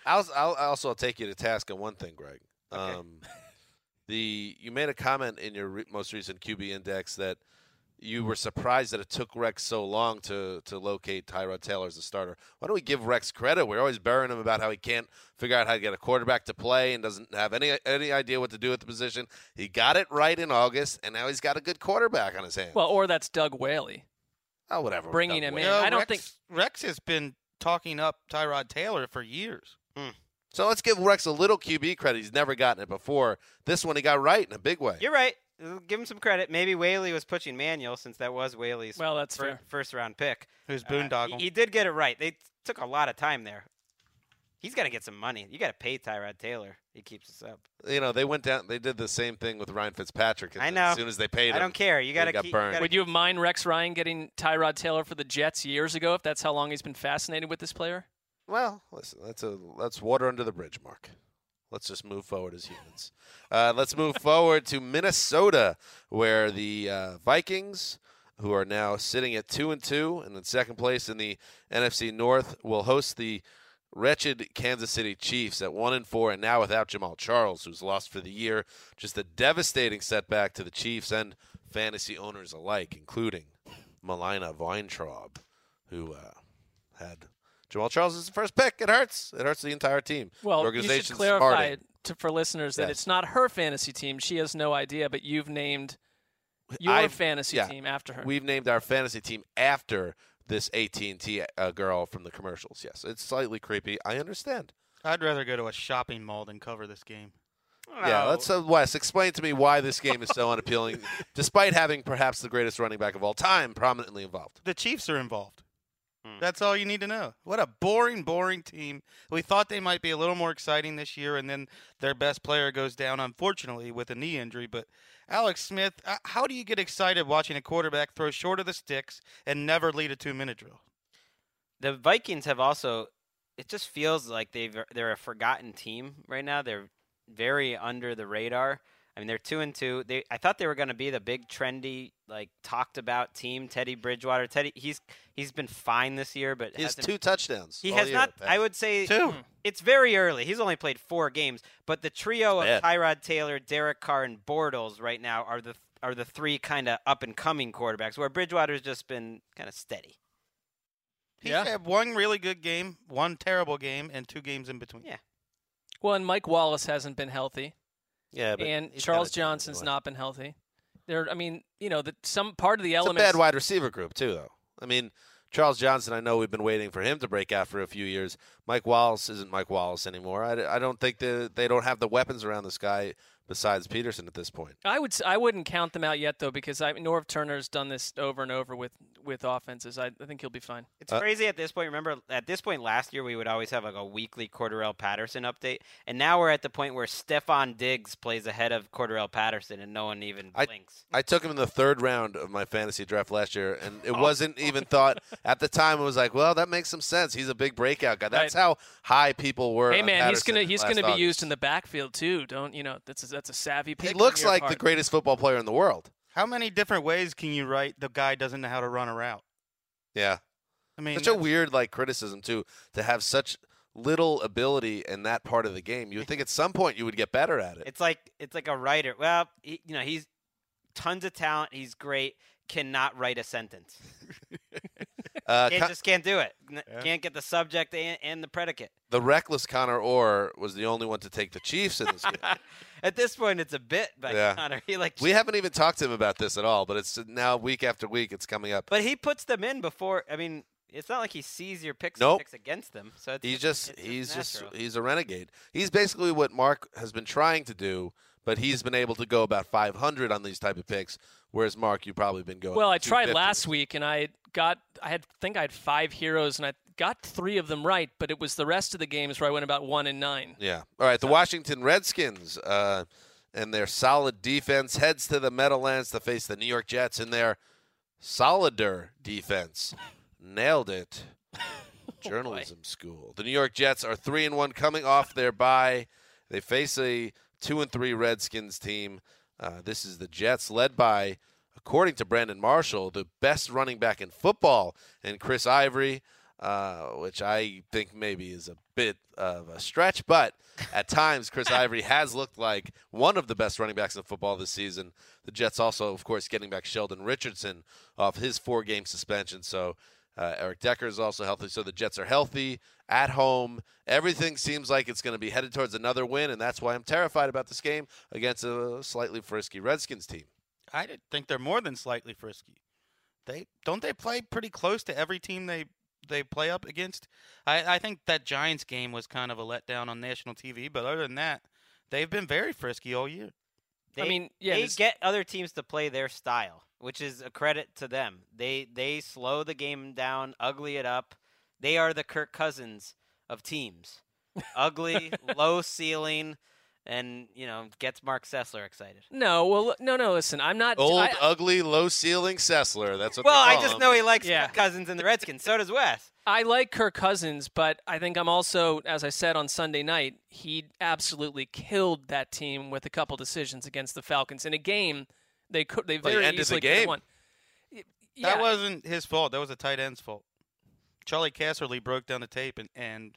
I'll, I'll I'll also take you to task on one thing, Greg. Um, the you made a comment in your re- most recent QB index that you were surprised that it took Rex so long to to locate Tyrod Taylor as a starter. Why don't we give Rex credit? We're always burying him about how he can't figure out how to get a quarterback to play and doesn't have any any idea what to do with the position. He got it right in August, and now he's got a good quarterback on his hands. Well, or that's Doug Whaley. oh, whatever. bringing Doug him Wade. in. I don't Rex, think- Rex has been talking up Tyrod Taylor for years. Hmm. So let's give Rex a little QB credit. He's never gotten it before. This one he got right in a big way. You're right. Uh, Give him some credit. Maybe Whaley was pushing Manuel since that was Whaley's Well, that's fir- fair. first round pick. Who's Uh, boondoggle? he, he did get it right. They took a lot of time there. He's got to get some money. You got to pay Tyrod Taylor. He keeps us up. You know, they went down. They did the same thing with Ryan Fitzpatrick. I know. As soon as they paid him, I don't care. You got to got keep. burned. gotta Would you have mind Rex Ryan getting Tyrod Taylor for the Jets years ago if that's how long he's been fascinated with this player? Well, listen, that's a that's water under the bridge, Mark. Let's just move forward as humans. Uh, let's move forward to Minnesota, where the uh, Vikings, who are now sitting at two and two and in second place in the NFC North, will host the wretched Kansas City Chiefs at one and four, and now without Jamaal Charles, who's lost for the year. Just a devastating setback to the Chiefs and fantasy owners alike, including Milana Vayntrub, who uh, had Jamaal Charles is the first pick. It hurts. It hurts the entire team. Well, the you organization's should clarify hardened. to, for listeners that Yes. it's not her fantasy team. She has no idea, but you've named Your I've- fantasy yeah, team after her. We've named our fantasy team after this AT&T uh, girl from the commercials. Yes, it's slightly creepy. I understand. I'd rather go to a shopping mall than cover this game. Yeah, Oh, let's uh, Wes explain to me why this game is so unappealing, *laughs* despite having perhaps the greatest running back of all time prominently involved. The Chiefs are involved. Hmm. That's all you need to know. What a boring, boring team. We thought they might be a little more exciting this year, and then their best player goes down, unfortunately, with a knee injury. But Alex Smith, uh, how do you get excited watching a quarterback throw short of the sticks and never lead a two-minute drill? the Vikings have also. It just feels like they've they're a forgotten team right now. They're very under the radar. I mean, they're two and two. They I thought they were going to be the big trendy, like talked about team. Teddy Bridgewater. Teddy, he's he's been fine this year, but He has two touchdowns. He all has year, not. Pat. I would say Two. Mm. It's very early. He's only played four games, but the trio of Tyrod Taylor, Derek Carr, and Bortles right now are the are the three kind of up and coming quarterbacks. Where Bridgewater's just been kind of steady. He's Yeah. had one really good game, one terrible game, and two games in between. Yeah. well, and Mike Wallace hasn't been healthy, yeah, but and Charles gotta do it Johnson's anyway. not been healthy. There, I mean, you know, that some part of the It's a elements. bad wide receiver group too, though. I mean, Charles Johnson. I know we've been waiting for him to break out for a few years. Mike Wallace isn't Mike Wallace anymore. I, I don't think that they don't have the weapons around this guy besides Peterson at this point. I would. s- I wouldn't count them out yet though, because I, Norv Turner's done this over and over with with offenses. I, I think he'll be fine. It's Uh, crazy at this point. Remember, at this point last year, we would always have like a weekly Cordarrelle Patterson update, and now we're at the point where Stefon Diggs plays ahead of Cordarrelle Patterson, and no one even I- blinks. I took him in the third round of my fantasy draft last year, and *laughs* Oh. it wasn't even thought at the time. It was like, well, that makes some sense. He's a big breakout guy. That's Right. how high people were. Hey on man, he's gonna he's gonna be August. used in the backfield too. Don't you know? That's a, that's a savvy pick. He looks your like the greatest football player in the world. How many different ways can you write the guy doesn't know how to run a route? Yeah, I mean, such a weird like criticism too to have such little ability in that part of the game. You would think at some point you would get better at it. It's like it's like a writer. Well, he, you know, he's tons of talent. He's great. Cannot write a sentence. *laughs* Uh, Can't, Con- just can't do it. N- Can't get the subject and, and the predicate. the reckless Connor Orr was the only one to take the Chiefs in this game. *laughs* At this point, it's a bit by Yeah. Connor. He like, we haven't even talked to him about this at all, but it's now week after week it's coming up. but he puts them in before. I mean, it's not like he sees your picks Nope. picks against them. So it's He's just it's he's just he's a renegade. He's basically what Mark has been trying to do, but he's been able to go about 500 on these type of picks, whereas Mark, you've probably been going. Well, I tried last week and I got I had think I had five heroes and I got three of them right, but it was the rest of the games where I went about one and nine. Yeah. All right. The Washington Redskins uh, and their solid defense heads to the Meadowlands to face the New York Jets in their solider defense. Nailed it. *laughs* Journalism school. The New York Jets are three and one coming off their bye. They face a two and three Redskins team. Uh, this is the Jets led by, according to Brandon Marshall, the best running back in football, and Chris Ivory, uh, which I think maybe is a bit of a stretch, but at times Chris *laughs* Ivory has looked like one of the best running backs in football this season. The Jets also, of course, getting back Sheldon Richardson off his four-game suspension, so. Uh, Eric Decker is also healthy, so the Jets are healthy at home. Everything seems like it's going to be headed towards another win, and that's why I'm terrified about this game against a slightly frisky Redskins team. I think they're more than slightly frisky. They don't they play pretty close to every team they they play up against. I, I think that Giants game was kind of a letdown on national TV, but other than that, they've been very frisky all year. They, I mean, yeah, they this- get other teams to play their style, which is a credit to them. They they slow the game down, ugly it up. They are the Kirk Cousins of teams. Ugly, *laughs* low ceiling, and you know gets Mark Sessler excited. No, well, no, no. Listen, I'm not. Old, I, ugly, low ceiling Sessler. That's what. Well, they I just him. know he likes Yeah. Kirk Cousins and the Redskins. So does Wes. I like Kirk Cousins, but I think I'm also, as I said on Sunday night, he absolutely killed that team with a couple decisions against the Falcons in a game they could they very ended the easily could have game. won. Y- That wasn't his fault. That was a tight end's fault. Charley Casserly broke down the tape and, and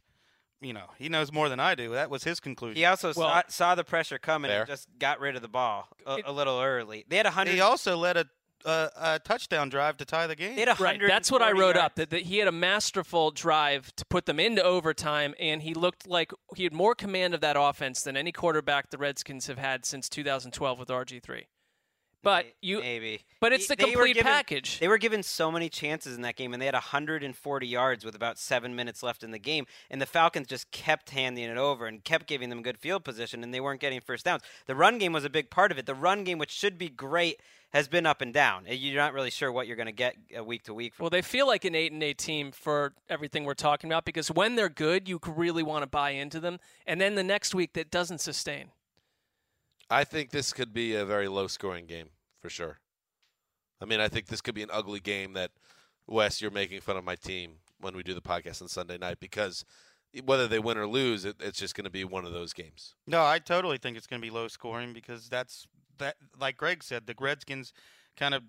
you know, he knows more than I do. That was his conclusion. He also Well- saw, saw the pressure coming Fair. and just got rid of the ball a, It- a little early. They had a hundred. He also led a, a, a touchdown drive to tie the game. They had Right, that's what I wrote up. That, that he had a masterful drive to put them into overtime, and he looked like he had more command of that offense than any quarterback the Redskins have had since 2012 with RG3. But you, maybe. but it's the they complete given- package. They were given so many chances in that game, and they had 140 yards with about seven minutes left in the game. And the Falcons just kept handing it over and kept giving them good field position, and they weren't getting first downs. The run game was a big part of it. The run game, which should be great, has been up and down. You're not really sure what you're going to get uh, week to week. From Well, they feel like an eight and eight team for everything we're talking about because when they're good, you really want to buy into them, and then the next week that doesn't sustain. I think this could be a very low scoring game for sure. I mean, I think this could be an ugly game that Wes, you're making fun of my team when we do the podcast on Sunday night because whether they win or lose, it, it's just going to be one of those games. No, I totally think it's going to be low scoring because that's that. Like Greg said, the Redskins kind of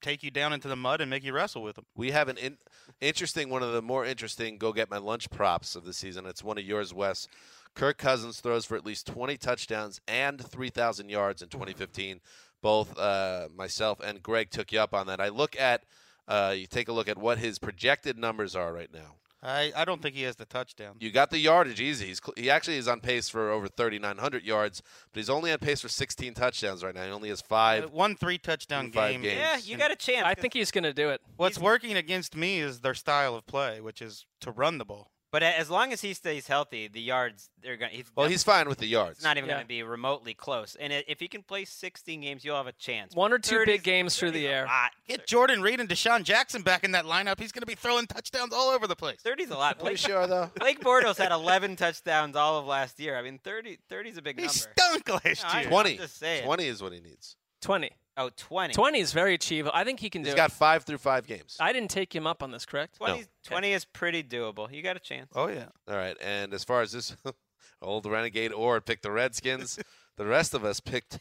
take you down into the mud and make you wrestle with them. We have an in, interesting, one of the more interesting go get my lunch props of the season. It's one of yours, Wes. Kirk Cousins throws for at least 20 touchdowns and 3,000 yards in 2015. Both uh, myself and Greg took you up on that. I look at, uh, you take a look at what his projected numbers are right now. I, I don't think he has the touchdown. You got the yardage easy. He's he actually is on pace for over 3,900 yards, but he's only on pace for 16 touchdowns right now. He only has five. Uh, One three touchdown game. games. yeah, you got a chance. I think he's going to do it. What's working against me is their style of play, which is to run the ball. But as long as he stays healthy, the yards they're going. He's Well, he's fine with the yards. It's not even Yeah. going to be remotely close. And if he can play 16 games, you'll have a chance. One or two big games through the air. lot. Get Jordan Reed and DeSean Jackson back in that lineup. He's going to be throwing touchdowns all over the place. 30's a lot. *laughs* Are we Blake, sure, though? *laughs* Blake Bortles had 11 touchdowns all of last year. I mean, 30 30's a big He number. stunk last No, year. 20. I'm just saying. 20 is what he needs. 20. Oh, 20. 20 is very achievable. I think he can do He's it. got five through five games. I didn't take him up on this, correct? 20, 20 is pretty doable. You got a chance. Oh yeah. All right. And as far as this *laughs* old renegade or picked the Redskins, *laughs* the rest of us picked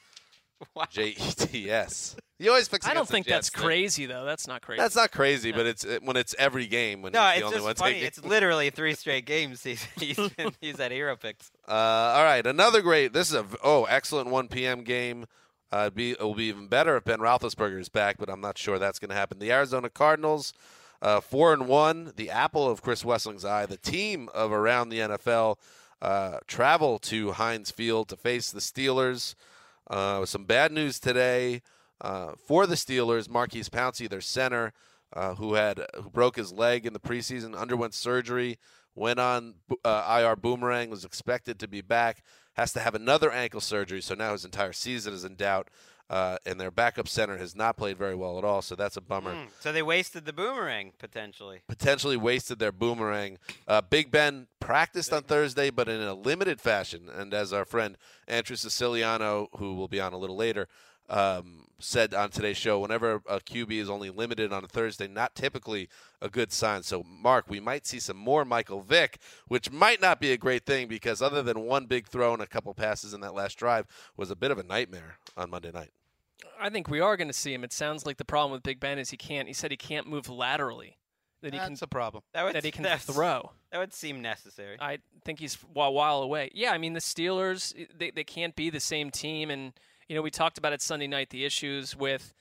Wow. J E T S. You always pick. I don't against the think that's Jets, crazy, though. That's not crazy. That's not crazy, but it's it, when it's every game when No, he's it's the only one funny. taking. It's *laughs* literally three straight games he's he's, been, he's at hero picks. Uh, all right, another great. This is a oh excellent 1 p.m. game. Uh, be it will be even better if Ben Roethlisberger is back, but I'm not sure that's going to happen. The Arizona Cardinals, uh, four and one, the apple of Chris Wesseling's eye, the team of around the NFL, uh, travel to Heinz Field to face the Steelers. Uh, some bad news today uh, for the Steelers. Maurkice Pouncey, their center, uh, who had who broke his leg in the preseason, underwent surgery, went on IR boomerang, was expected to be back, has to have another ankle surgery, so now his entire season is in doubt. Uh, and their backup center has not played very well at all, so that's a bummer. Hmm. So they wasted the boomerang potentially. Potentially wasted their boomerang. Uh, Big Ben practiced on Thursday, but in a limited fashion. And as our friend Andrew Siciliano, who will be on a little later, um, said on today's show, whenever a QB is only limited on a Thursday, not typically a good sign. So, Mark, we might see some more Michael Vick, which might not be a great thing because other than one big throw and a couple passes in that last drive, was a bit of a nightmare on Monday night. I think we are going to see him. It sounds like the problem with Big Ben is he can't. He said he can't move laterally. That he That's can a problem. That would that he can throw. That would seem necessary. I think he's a while away. Yeah, I mean the Steelers they they can't be the same team, and you know we talked about it Sunday night the issues with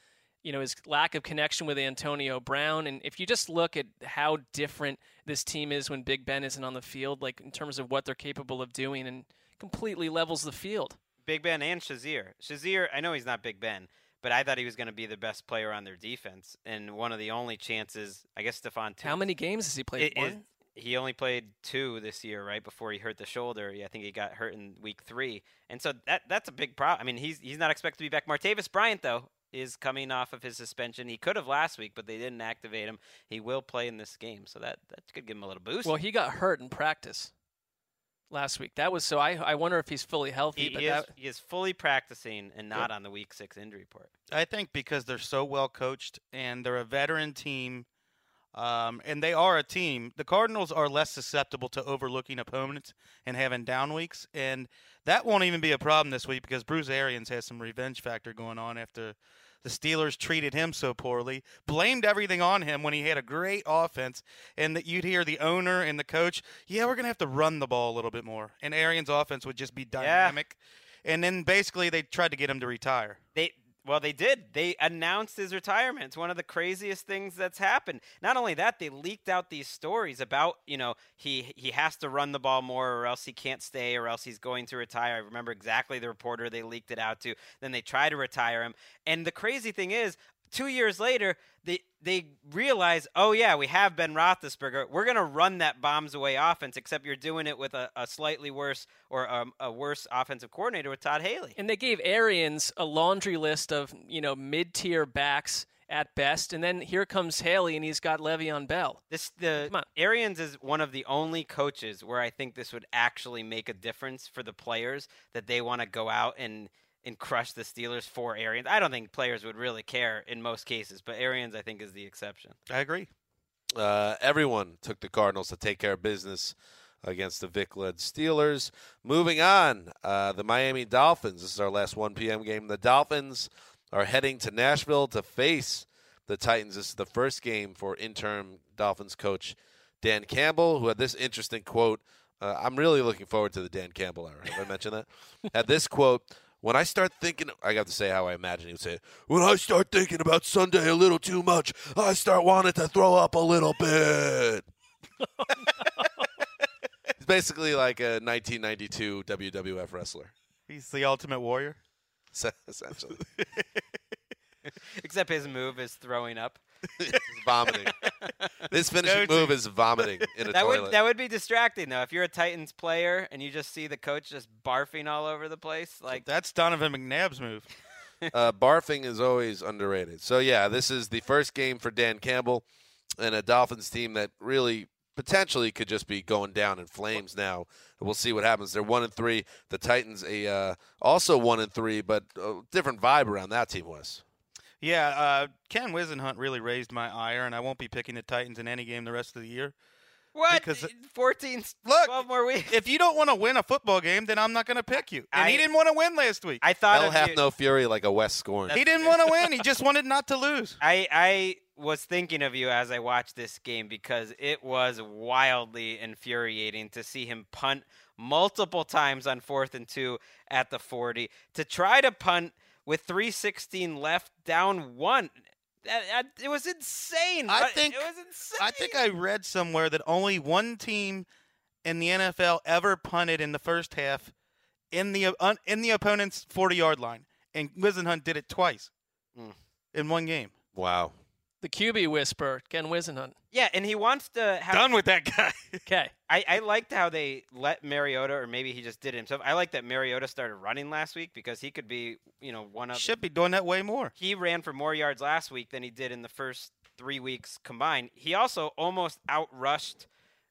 you know his lack of connection with Antonio Brown, and if you just look at how different this team is when Big Ben isn't on the field, like in terms of what they're capable of doing, and completely levels the field. Big Ben and Shazier. Shazier, I know he's not Big Ben, but I thought he was going to be the best player on their defense, and one of the only chances. I guess Stephon. How many games has he played? It? He only played two this year, right before he hurt the shoulder. Yeah, I think he got hurt in week three, and so that that's a big problem. I mean, he's he's not expected to be back. Martavis Bryant though is coming off of his suspension. He could have last week, but they didn't activate him. He will play in this game, so that that could give him a little boost. Well, he got hurt in practice last week. That was so. I I wonder if he's fully healthy. he, but he is, that, he is fully practicing and not on the week six injury report. I think because they're so well coached and they're a veteran team, um, and they are a team. The Cardinals are less susceptible to overlooking opponents and having down weeks, and that won't even be a problem this week because Bruce Arians has some revenge factor going on after the Steelers treated him so poorly, blamed everything on him when he had a great offense, and that you'd hear the owner and the coach, yeah, we're gonna have to run the ball a little bit more, and Arians' offense would just be dynamic, and then basically they tried to get him to retire. They Well, they did. They announced his retirement. It's one of the craziest things that's happened. Not only that, they leaked out these stories about, you know, he he has to run the ball more or else he can't stay or else he's going to retire. I remember exactly the reporter they leaked it out to. Then they try to retire him. And the crazy thing is, two years later, they they realize, oh yeah, we have Ben Roethlisberger. We're gonna run that bombs away offense, except you're doing it with a, a slightly worse or um, a worse offensive coordinator with Todd Haley. And they gave Arians a laundry list of you know mid-tier backs at best, and then here comes Haley, and he's got Le'Veon Bell. This the Arians is one of the only coaches where I think this would actually make a difference for the players that they want to go out and and crush the Steelers for Arians. I don't think players would really care in most cases, but Arians I think is the exception. I agree. Uh, everyone took the Cardinals to take care of business against the Vic led Steelers. Moving on, uh, the Miami Dolphins. This is our last 1 p.m. game. The Dolphins are heading to Nashville to face the Titans. This is the first game for interim Dolphins coach Dan Campbell, who had this interesting quote. Uh, I'm really looking forward to the Dan Campbell era. Have I mentioned that? *laughs* had this quote. When I start thinking, I got to say how I imagine he would say it. When I start thinking about Sunday a little too much, I start wanting to throw up a little bit. *laughs* He's basically like a 1992 WWF wrestler, He's the ultimate warrior. essentially. *laughs* Except his move is throwing up. *laughs* He's vomiting. *laughs* His finishing Go-to. move is vomiting in a That toilet. would that would be distracting though. If you're a Titans player and you just see the coach just barfing all over the place, like That's Donovan McNabb's move. *laughs* uh, barfing is always underrated. So yeah, this is the first game for Dan Campbell and a Dolphins team that really potentially could just be going down in flames now. We'll see what happens. They're one and three. The Titans a uh, also one and three, but a different vibe around that team was. Yeah, uh, Ken Whisenhunt really raised my ire, and I won't be picking the Titans in any game the rest of the year. what? Because- 14, Look, 12 more weeks. If you don't want to win a football game, then I'm not going to pick you. And he didn't want to win last week. I thought Hell of hath you- no fury like a West scorn. he didn't want to win. He just wanted not to lose. *laughs* I I was thinking of you as I watched this game because it was wildly infuriating to see him punt multiple times on fourth and two at the 40 to try to punt with 316 left down one. That, that- it was insane. I think- it was insane. I think I read somewhere that only one team in the NFL ever punted in the first half in the uh, in the opponent's 40 yard line, and Whisenhunt did it twice Mm. in one game. wow. The QB whisper, Ken Whisenhunt. yeah, and he wants to have Done with that guy. Okay. I, I liked how they let Mariota, or maybe he just did it himself. I like that Mariota started running last week because he could be, you know, one of Should be doing that way more. he ran for more yards last week than he did in the first three weeks combined. He also almost outrushed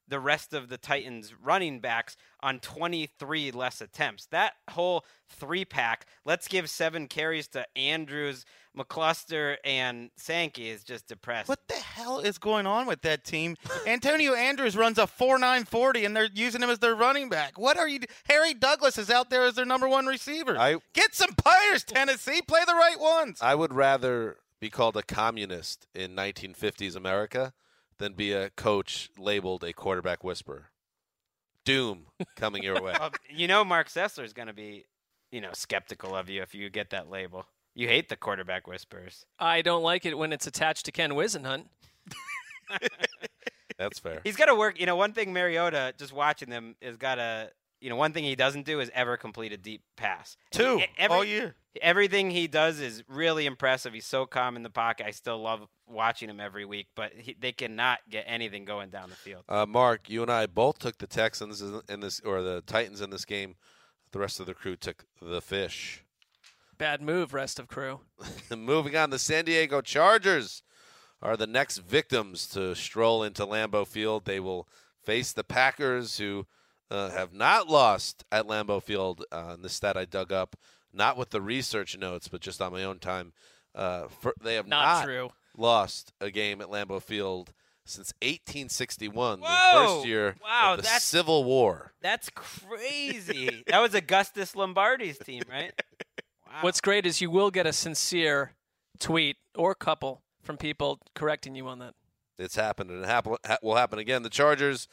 the rest of the Titans running backs on 23 less attempts. That whole three pack, let's give seven carries to Andrews, McCluster, and Sankey is just depressed. What the hell is going on with that team? *laughs* Antonio Andrews runs a 4.940 and they're using him as their running back. What are you Harry Douglas is out there as their number 1 receiver. I Get some players, Tennessee. Play the right ones. I would rather be called a communist in 1950s America than be a coach labeled a quarterback whisperer. Doom coming your way. *laughs* Well, you know Mark Sessler is going to be, you know, skeptical of you if you get that label. You hate the quarterback whispers. I don't like it when it's attached to Ken Whisenhunt. *laughs* That's fair. He's got to work. You know, one thing Mariota, just watching them, is got to. You know, one thing he doesn't do is ever complete a deep pass. Two every- all year. Everything he does is really impressive. He's so calm in the pocket. I still love watching him every week, but he, they cannot get anything going down the field. Uh, Mark, you and I both took the Texans in in this, or the Titans in this game. The rest of the crew took the fish. Bad move, rest of crew. *laughs* Moving on, the San Diego Chargers are the next victims to stroll into Lambeau Field. They will face the Packers, who uh, have not lost at Lambeau Field. Uh, and this stat I dug up, not with the research notes, but just on my own time. Uh, for, they have Not not, true. lost a game at Lambeau Field since 1861, the first year Wow, of the that's- Civil War. That's crazy. that was Augustus Lombardi's team, right? *laughs* Wow. What's great is you will get a sincere tweet or couple from people correcting you on that. It's happened, and it happen, ha- will happen again. The Chargers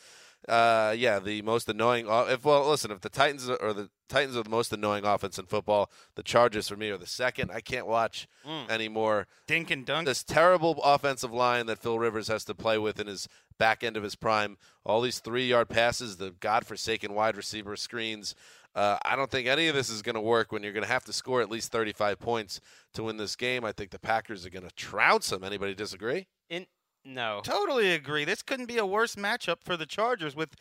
Uh, yeah, the most annoying. If well, listen, if the Titans are- or the Titans are the most annoying offense in football, the Chargers for me are the second. I can't watch Mm. anymore. Dink and dunk. This terrible offensive line that Phil Rivers has to play with in his back end of his prime. All these three-yard passes, the godforsaken wide receiver screens. Uh, I don't think any of this is going to work when you're going to have to score at least 35 points to win this game. I think the Packers are going to trounce them. Anybody disagree? In no. Totally agree. This couldn't be a worse matchup for the Chargers with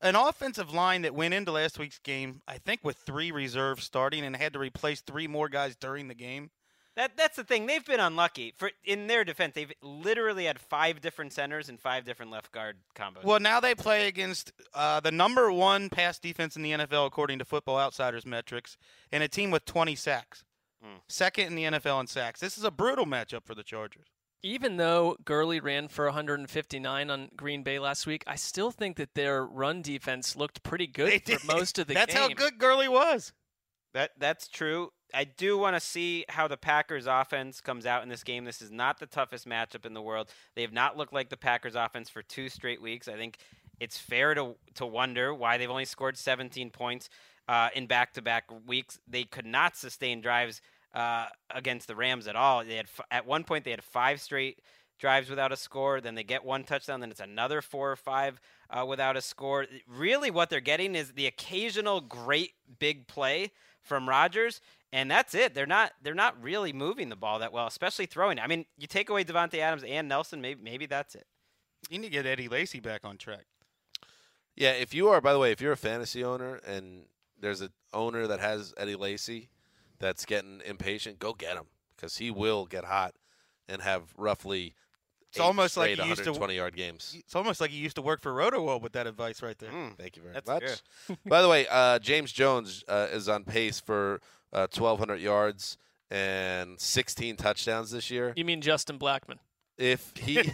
an offensive line that went into last week's game, I think, with three reserves starting and had to replace three more guys during the game. That that's the thing. They've been unlucky. For in their defense, they've literally had five different centers and five different left guard combos. Well, now they play against uh, the number one pass defense in the NFL, according to Football Outsiders metrics, and a team with 20 sacks. Hmm. Second in the NFL in sacks. This is a brutal matchup for the Chargers. Even though Gurley ran for 159 on Green Bay last week, I still think that their run defense looked pretty good They for did. most of the That's game. That's how good Gurley was. That that's true. I do want to see how the Packers offense comes out in this game. This is not the toughest matchup in the world. They have not looked like the Packers offense for two straight weeks. I think it's fair to to wonder why they've only scored 17 points uh, in back-to-back weeks. They could not sustain drives uh, against the Rams at all. They had f- at one point they had five straight drives without a score. Then they get one touchdown. Then it's another four or five uh, without a score. Really, what they're getting is the occasional great big play from Rodgers, and that's it. They're not they're not really moving the ball that well, especially throwing. I mean, you take away Davante Adams and Nelson, maybe maybe that's it. You need to get Eddie Lacy back on track. Yeah, if you are, by the way, if you're a fantasy owner and there's an owner that has Eddie Lacy that's getting impatient, go get him because he will get hot and have roughly. It's almost like he used to- 120 yard games. It's almost like he used to work for RotoWorld with that advice right there. Thank you very That's much. good. *laughs* By the way, uh, James Jones uh, is on pace for uh, 1,200 yards and 16 touchdowns this year. You mean Justin Blackmon? If he, *laughs*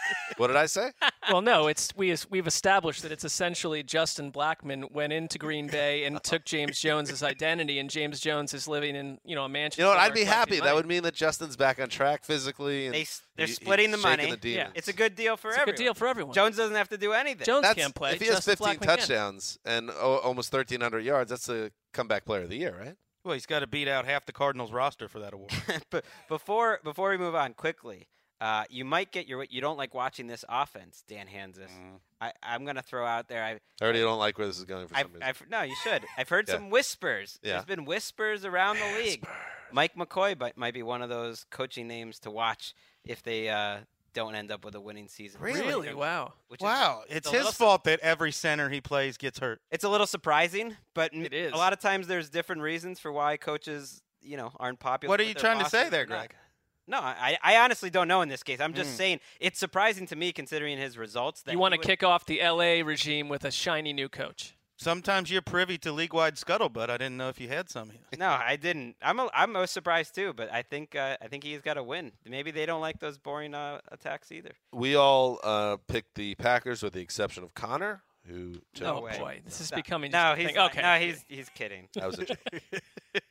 *laughs* what did I say? well, no, it's we we've established that it's essentially Justin Blackmon went into Green Bay and took James Jones's identity, and James Jones is living in you know a mansion. You know what? I'd be happy. That would mean that Justin's back on track physically. And they, they're he- splitting the shaking money. The Yeah. It's a good deal for It's a everyone. good deal for everyone. Jones doesn't have to do anything. Jones That's, can't play. If he has Justin 15 Blackmon can. touchdowns and o- almost 1,300 yards, that's a comeback player of the year, right? Well, he's got to beat out half the Cardinals roster for that award. *laughs* but before before we move on quickly, uh, you might get your you don't like watching this offense, Dan Hanzus. Mm. I, I'm gonna throw out there. I I already don't like where this is going for I've, reason. I've, no, you should. I've heard Yeah. some whispers. Yeah. There's been whispers around the league. Mike McCoy might, might be one of those coaching names to watch if they uh, don't end up with a winning season. Really? Wow. Which is- wow, it's his little su- fault that every center he plays gets hurt. It's a little surprising, but m- It is. a lot of times there's different reasons for why coaches, you know, aren't popular. What are you their trying to say there, Greg? not. Greg? No, I, I honestly don't know in this case. I'm just Mm. saying it's surprising to me considering his results. That You want to would- kick off the LA regime with a shiny new coach. Sometimes you're privy to league-wide scuttlebutt. I didn't know if you had some here. No, I didn't. I'm a, I'm most surprised too, but I think uh, I think he's got to win. Maybe they don't like those boring uh, attacks either. we all uh, picked the Packers with the exception of Connor, who took No oh way. boy, this is No. becoming No, he's thing. okay. No, he's he's kidding. That was a joke. *laughs*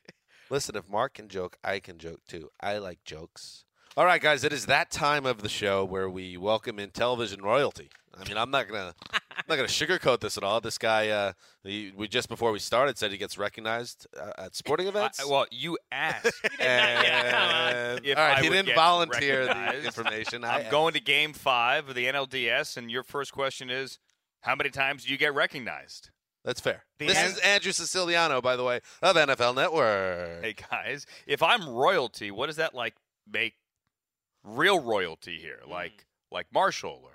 Listen, if Mark can joke, I can joke too. I like jokes. All right, guys, it is that time of the show where we welcome in television royalty. I mean, I'm not gonna, I'm not gonna *laughs* sugarcoat this at all. This guy, uh, he, we just before we started said he gets recognized uh, at sporting events. I- well, you asked. *laughs* And- If all right, I he didn't volunteer the information. *laughs* I'm going to Game Five of the NLDS, and your first question is, how many times do you get recognized? That's fair. The this N- is Andrew Siciliano, by the way, of NFL Network. Hey guys, if I'm royalty, what does that like make real royalty here? Hmm. Like like Marshall or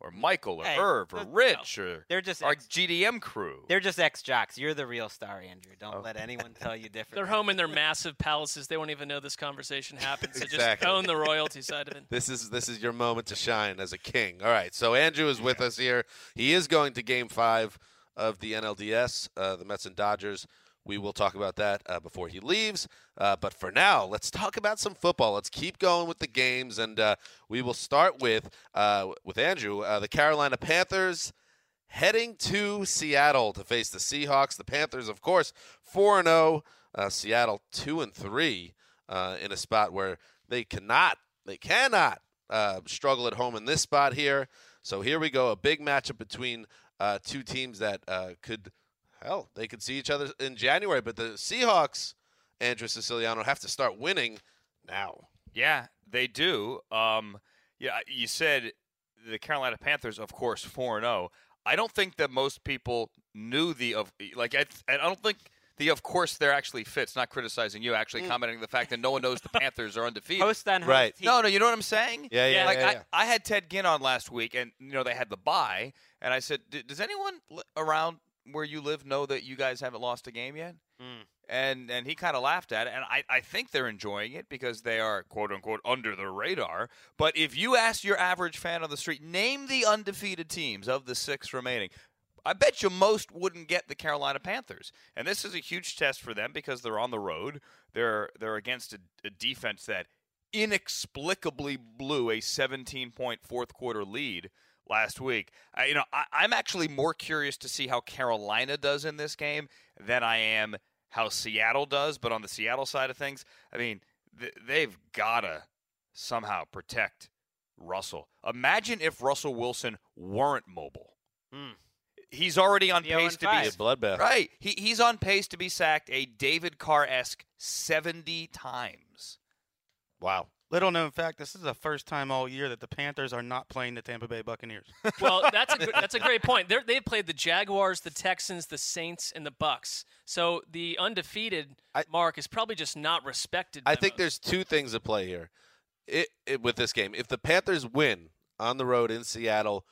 or Michael or Hey, Irv or no, Rich or They're just our ex, GDM crew. they're just ex jocks. You're the real star, Andrew. Don't Oh. let anyone tell you different. They're home in their massive palaces. They won't even know this conversation happened. So Exactly. just own the royalty side of it. *laughs* This is this is your moment to shine as a king. All right, so Andrew is with us here. He is going to Game Five of the NLDS, uh, the Mets and Dodgers. We will talk about that uh, before he leaves. Uh, but for now, let's talk about some football. Let's keep going with the games, and uh, we will start with uh, with Andrew. Uh, the Carolina Panthers heading to Seattle to face the Seahawks. The Panthers, of course, four and zero. Seattle two and three in a spot where they cannot, they cannot struggle at home in this spot here. So here we go, a big matchup between uh, two teams that uh, could, hell, they could see each other in January. But the Seahawks, Andrew Siciliano, have to start winning now. Yeah, they do. Um, yeah, you said the Carolina Panthers, of course, four and zero. I don't think that most people knew the of like I, I don't think the of course they're actually fits. Not criticizing you, actually Mm. commenting the fact that no one knows the Panthers are undefeated. Host on Right. No, no, you know what I'm saying? Yeah, yeah, Like yeah, I, yeah. I had Ted Ginn on last week, and you know they had the bye, and I said, "D- "Does anyone li- around where you live know that you guys haven't lost a game yet?" Mm. And and he kind of laughed at it, and I, I think they're enjoying it because they are quote unquote under the radar. But if you ask your average fan on the street, name the undefeated teams of the six remaining. I bet you most wouldn't get the Carolina Panthers, and this is a huge test for them because they're on the road. They're they're against a, a defense that inexplicably blew a 17 point fourth quarter lead last week. I, you know, I, I'm actually more curious to see how Carolina does in this game than I am how Seattle does. But on the Seattle side of things, I mean, th- they've gotta somehow protect Russell. Imagine if Russell Wilson weren't mobile. Hmm. He's already on Be 0 pace to be Be a bloodbath. Right. He, he's on pace to be sacked a David Carr esque 70 times. Wow. Little known fact: this is the first time all year that the Panthers are not playing the Tampa Bay Buccaneers. *laughs* Well, that's a good, *laughs* that's a great point. They're, they've played the Jaguars, the Texans, the Saints, and the Bucs. So the undefeated I- mark is probably just not respected. I think most. there's two things at play here. It, it with this game. If the Panthers win on the road in Seattle,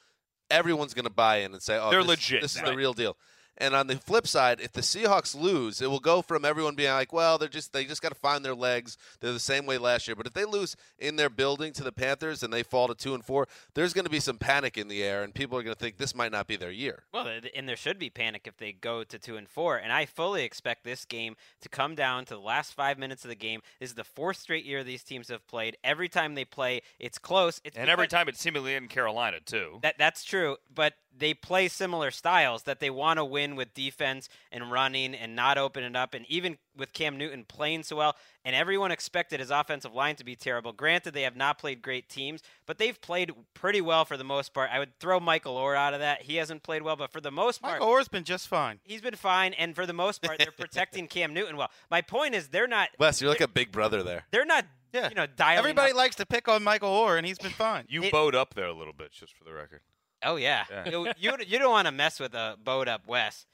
everyone's going to buy in and say, "Oh, They're this, legit This is now." the real deal." And on the flip side, if the Seahawks lose, it will go from everyone being like, "Well, they're just they just got to find their legs. They're the same way last year." But if they lose in their building to the Panthers and they fall to two and four, there's going to be some panic in the air, and people are going to think this might not be their year. Well, and there should be panic if they go to two and four. And I fully expect this game to come down to the last five minutes of the game. This is the fourth straight year these teams have played. Every time they play, it's close. It's And every time it's seemingly in Carolina, too. That that's true, but they play similar styles that they want to win with defense and running and not open it up and even with Cam Newton playing so well and everyone expected his offensive line to be terrible. Granted they have not played great teams, but they've played pretty well for the most part. I would throw Michael Oher out of that. He hasn't played well, but for the most part Michael Oher's been just fine. He's been fine, and for the most part, they're protecting Cam Newton well. My point is, they're not. Wes, you're like a big brother there. They're not. Yeah. You know. Everybody up- likes to pick on Michael Oher, and he's been fine. You It- bowed up there a little bit, just for the record. Oh yeah. Yeah. You, you you don't want to mess with a boat up west.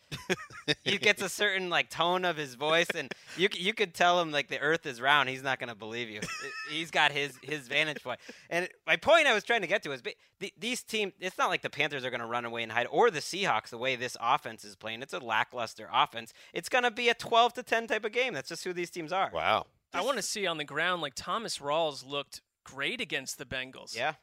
he *laughs* gets a certain like tone of his voice, and you you could tell him like the Earth is round. He's not gonna believe you. He's got his his vantage point. And my point I was trying to get to is ba- the, these teams. It's not like the Panthers are gonna run away and hide, or the Seahawks. The way this offense is playing, it's a lackluster offense. It's gonna be a twelve to ten type of game. That's just who these teams are. Wow. I want to see on the ground like Thomas Rawls looked great against the Bengals. Yeah.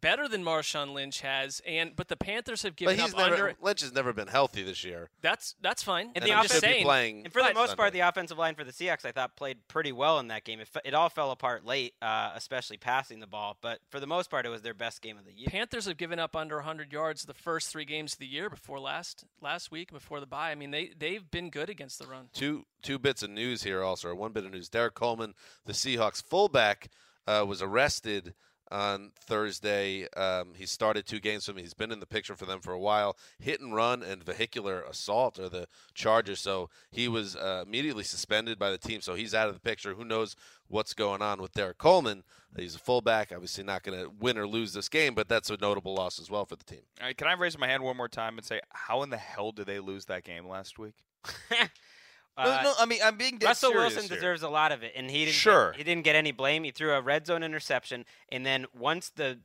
Better than Marshawn Lynch has, and but the Panthers have given But given he's up never under. Lynch has never been healthy this year. That's that's fine. And And the I'm offense- just saying, playing. And for the most Sunday. part, the offensive line for the Seahawks, I thought, played pretty well in that game. It, it all fell apart late, uh, especially passing the ball. But for the most part, it was their best game of the year. Panthers have given up under 100 yards the first three games of the year before last last week before the bye. I mean, they they've been good against the run. Two two bits of news here also, or one bit of news. Derek Coleman, the Seahawks fullback, uh, was arrested on Thursday. Um, he started two games for them. He's been in the picture for them for a while. Hit and run and vehicular assault are the charges. So he was uh, immediately suspended by the team. So he's out of the picture. Who knows what's going on with Derek Coleman? He's a fullback. Obviously not going to win or lose this game, but that's a notable loss as well for the team. All right, can I raise my hand one more time and say, how in the hell did they lose that game last week? *laughs* Uh, no, no, I mean, I'm being dead Russell Wilson here. deserves a lot of it, and he didn't. Sure. get, he didn't get any blame. He threw a red zone interception, and then once the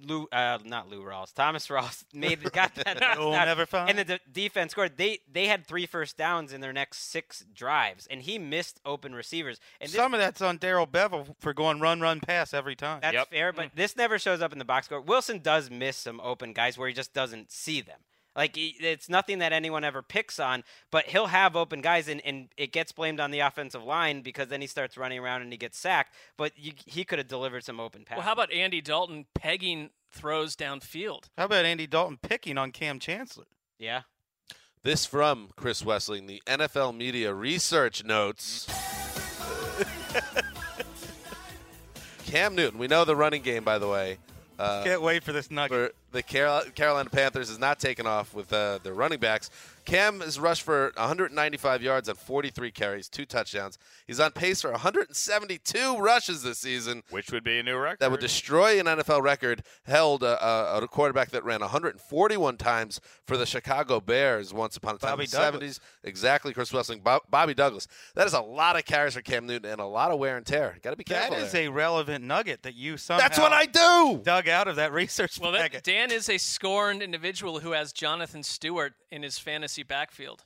Lou, uh, not Lou Rawls, Thomas Ross *laughs* made *laughs* got that You'll touchdown, never find. and the de- defense scored. They they had three first downs in their next six drives, and he missed open receivers. And this, Some of that's on Darrell Bevell for going run, run, pass every time. that's Yep. fair, but this never shows up in the box score. Wilson does miss some open guys where he just doesn't see them. Like it's nothing that anyone ever picks on, but he'll have open guys, and, and it gets blamed on the offensive line because then he starts running around and he gets sacked. But you, he could have delivered some open passes. Well, how about Andy Dalton pegging throws downfield? How about Andy Dalton picking on Kam Chancellor? yeah, This from Chris Wesseling, the NFL Media Research Notes. *laughs* Cam Newton, we know the running game, by the way. Uh, Can't wait for this nugget. for the Carolina Panthers is not taking off with uh, their running backs. Cam has rushed for 195 yards on 43 carries, two touchdowns. He's on pace for 172 rushes this season. Which would be a new record. That would destroy an NFL record held uh, uh, a quarterback that ran 141 times for the Chicago Bears once upon a time Bobby in the Douglas. 70s. Exactly, Chris Wesseling, Bob, Bobby Douglas. That is a lot of carries for Cam Newton and a lot of wear and tear. Got to be careful. is there. a relevant nugget that you somehow That's what I do. dug out of that research Well, that, packet. Dan is a scorned individual who has Jonathan Stewart in his fantasy backfield.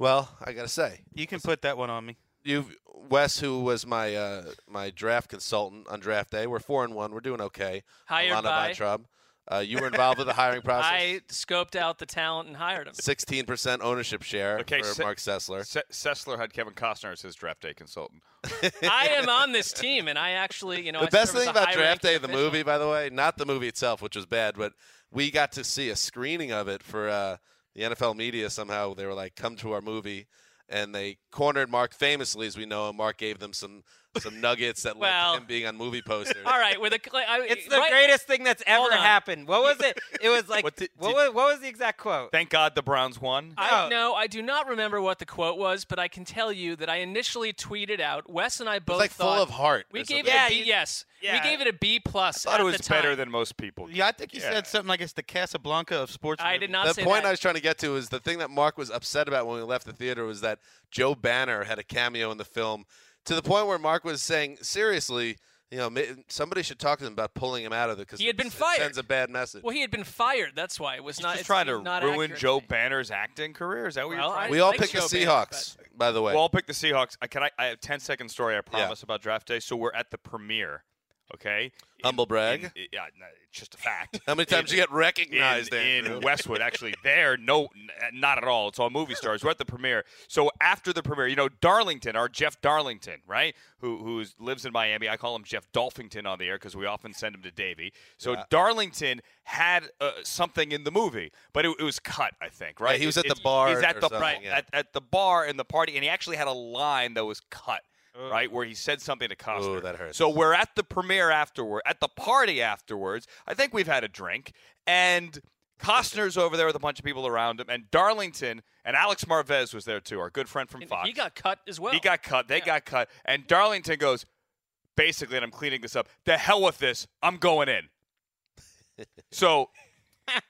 Well, I got to say, you can put that one on me. you Wes, who was my uh, my draft consultant on draft day, we're four and one. We're doing okay. Hired Alana by- Vayntrub. Uh, you were involved with the hiring *laughs* process. I scoped out the talent and hired him. Sixteen percent ownership share Okay, for Se- Mark Sessler. Se- Sessler had Kevin Costner as his draft day consultant. *laughs* I am on this team, and I actually, you know, the I best thing about Draft high-ranking Day, the movie, by the way, not the movie itself, which was bad, but we got to see a screening of it for uh, the NFL media. Somehow they were like, "Come to our movie," and they cornered Mark famously, as we know. And Mark gave them some some nuggets that Well- led to him being on movie posters. All right, with a, I, It's the right- greatest thing that's ever happened. What was it? It was *laughs* like What did- what, did- was, what was the exact quote? Thank God the Browns won. I No. no, I do not remember what the quote was, but I can tell you that I initially tweeted out. Wes and I both It's like full thought of heart We gave something. it Yeah, a B. you- yes, yeah. we gave it a B plus. I thought at it was better than most people. Yeah, I think you Yeah. said something like it's the Casablanca of sports. I movies. did not say the say point that. I was trying to get to is the thing that Mark was upset about when we left the theater was that Joe Banner had a cameo in the film to the point where Mark was saying, seriously, you know, somebody should talk to them about pulling him out of it because He had been it fired. sends a bad message. well, he had been fired. That's why it was He's not. just trying to not ruin accurate. Joe Banner's acting career. Is that what Well, you're trying? I we all like picked the Joe Banner, Seahawks, by the way. We'll all pick the Seahawks. I can I, I have 10 second story I promise about draft day. So we're at the premiere. Okay. Humble brag. in- yeah, no, it's just a fact. *laughs* How many times In- you get recognized in, in Westwood. Actually, there, no, not at all. It's all movie stars. We're at the premiere. So after the premiere, you know, Darlington, our Jeff Darlington, right, who who lives in Miami. I call him Jeff Dolphington on the air because we often send him to Davie. So Yeah. Darlington had uh, something in the movie, but it, it was cut. I think, right? he was It- at the bar He's at the right yeah. at, at the bar in the party, and he actually had a line that was cut. Uh. Right where he said something to Costner. Ooh, that hurts. So we're at the premiere afterward, at the party afterwards. I think we've had a drink, and Costner's over there with a bunch of people around him, and Darlington and Alex Marvez was there too, our good friend from And Fox. He got cut as well. He got cut. They Yeah. got cut, and Darlington goes, basically, and I'm cleaning this up. The hell with this. I'm going in. *laughs* so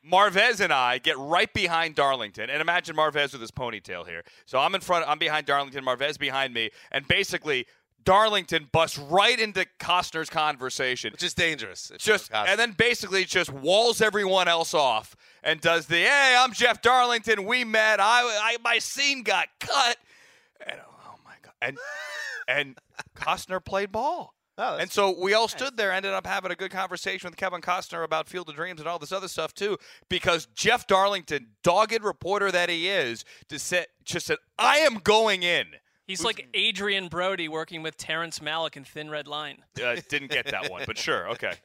Marvez and I get right behind Darlington, and imagine Marvez with his ponytail here. So I'm in front, I'm behind Darlington, Marvez behind me, and basically Darlington busts right into Costner's conversation. which is dangerous. Just and then basically just walls everyone else off and does the hey I'm Jeff Darlington we met I, I my scene got cut and oh my god and and *laughs* Costner played ball Oh, that's and so we all stood there, ended up having a good conversation with Kevin Costner about Field of Dreams and all this other stuff too, because Jeff Darlington, dogged reporter that he is, just said, just said, "I am going in." He's like Adrien Brody working with Terrence Malick in Thin Red Line. Uh, didn't get that one, but sure, okay. *laughs*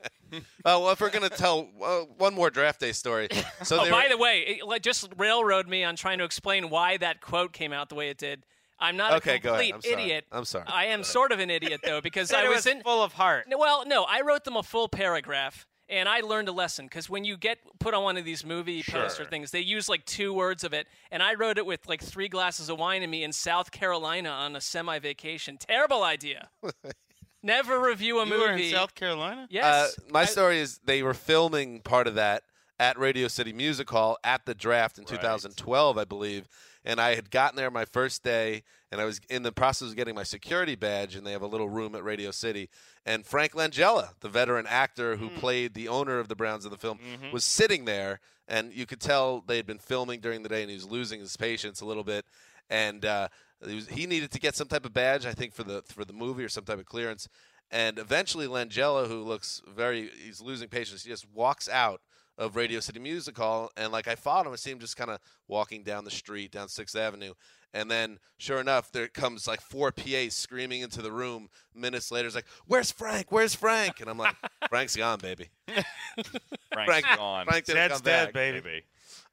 Oh, well, if we're gonna tell uh, one more draft day story, so Oh, by were, the way, it, like, just railroad me on trying to explain why that quote came out the way it did. I'm not Okay, a go ahead. complete I'm sorry. idiot. I'm sorry. I am sort of an idiot though *laughs* because I was was in full of heart. Well, no, I wrote them a full paragraph, and I learned a lesson because when you get put on one of these movie poster things, they use like two words of it, and I wrote it with like three glasses of wine in me in South Carolina on a semi vacation. Terrible idea. *laughs* Never review a You movie. were in South Carolina. Yes. Uh, my I- story is they were filming part of that at Radio City Music Hall at the draft in Right. 2012, I believe. And I had gotten there my first day, and I was in the process of getting my security badge, and they have a little room at Radio City. And Frank Langella, the veteran actor who played the owner of the Browns in the film, was sitting there, and you could tell they had been filming during the day, and he was losing his patience a little bit. And uh, he, was, he needed to get some type of badge, I think, for the for the movie or some type of clearance. And eventually, Langella, who looks very, he's losing patience. He just walks out of Radio City Music Hall, and like I followed him, I see him just kind of walking down the street, down Sixth Avenue, and then sure enough, there comes like four PAs screaming into the room. Minutes later, it's like, "Where's Frank? Where's Frank?" And I'm like, *laughs* "Frank's gone, baby." *laughs* Frank's Frank- gone. Frank didn't Dad's come dead, back. baby. Maybe.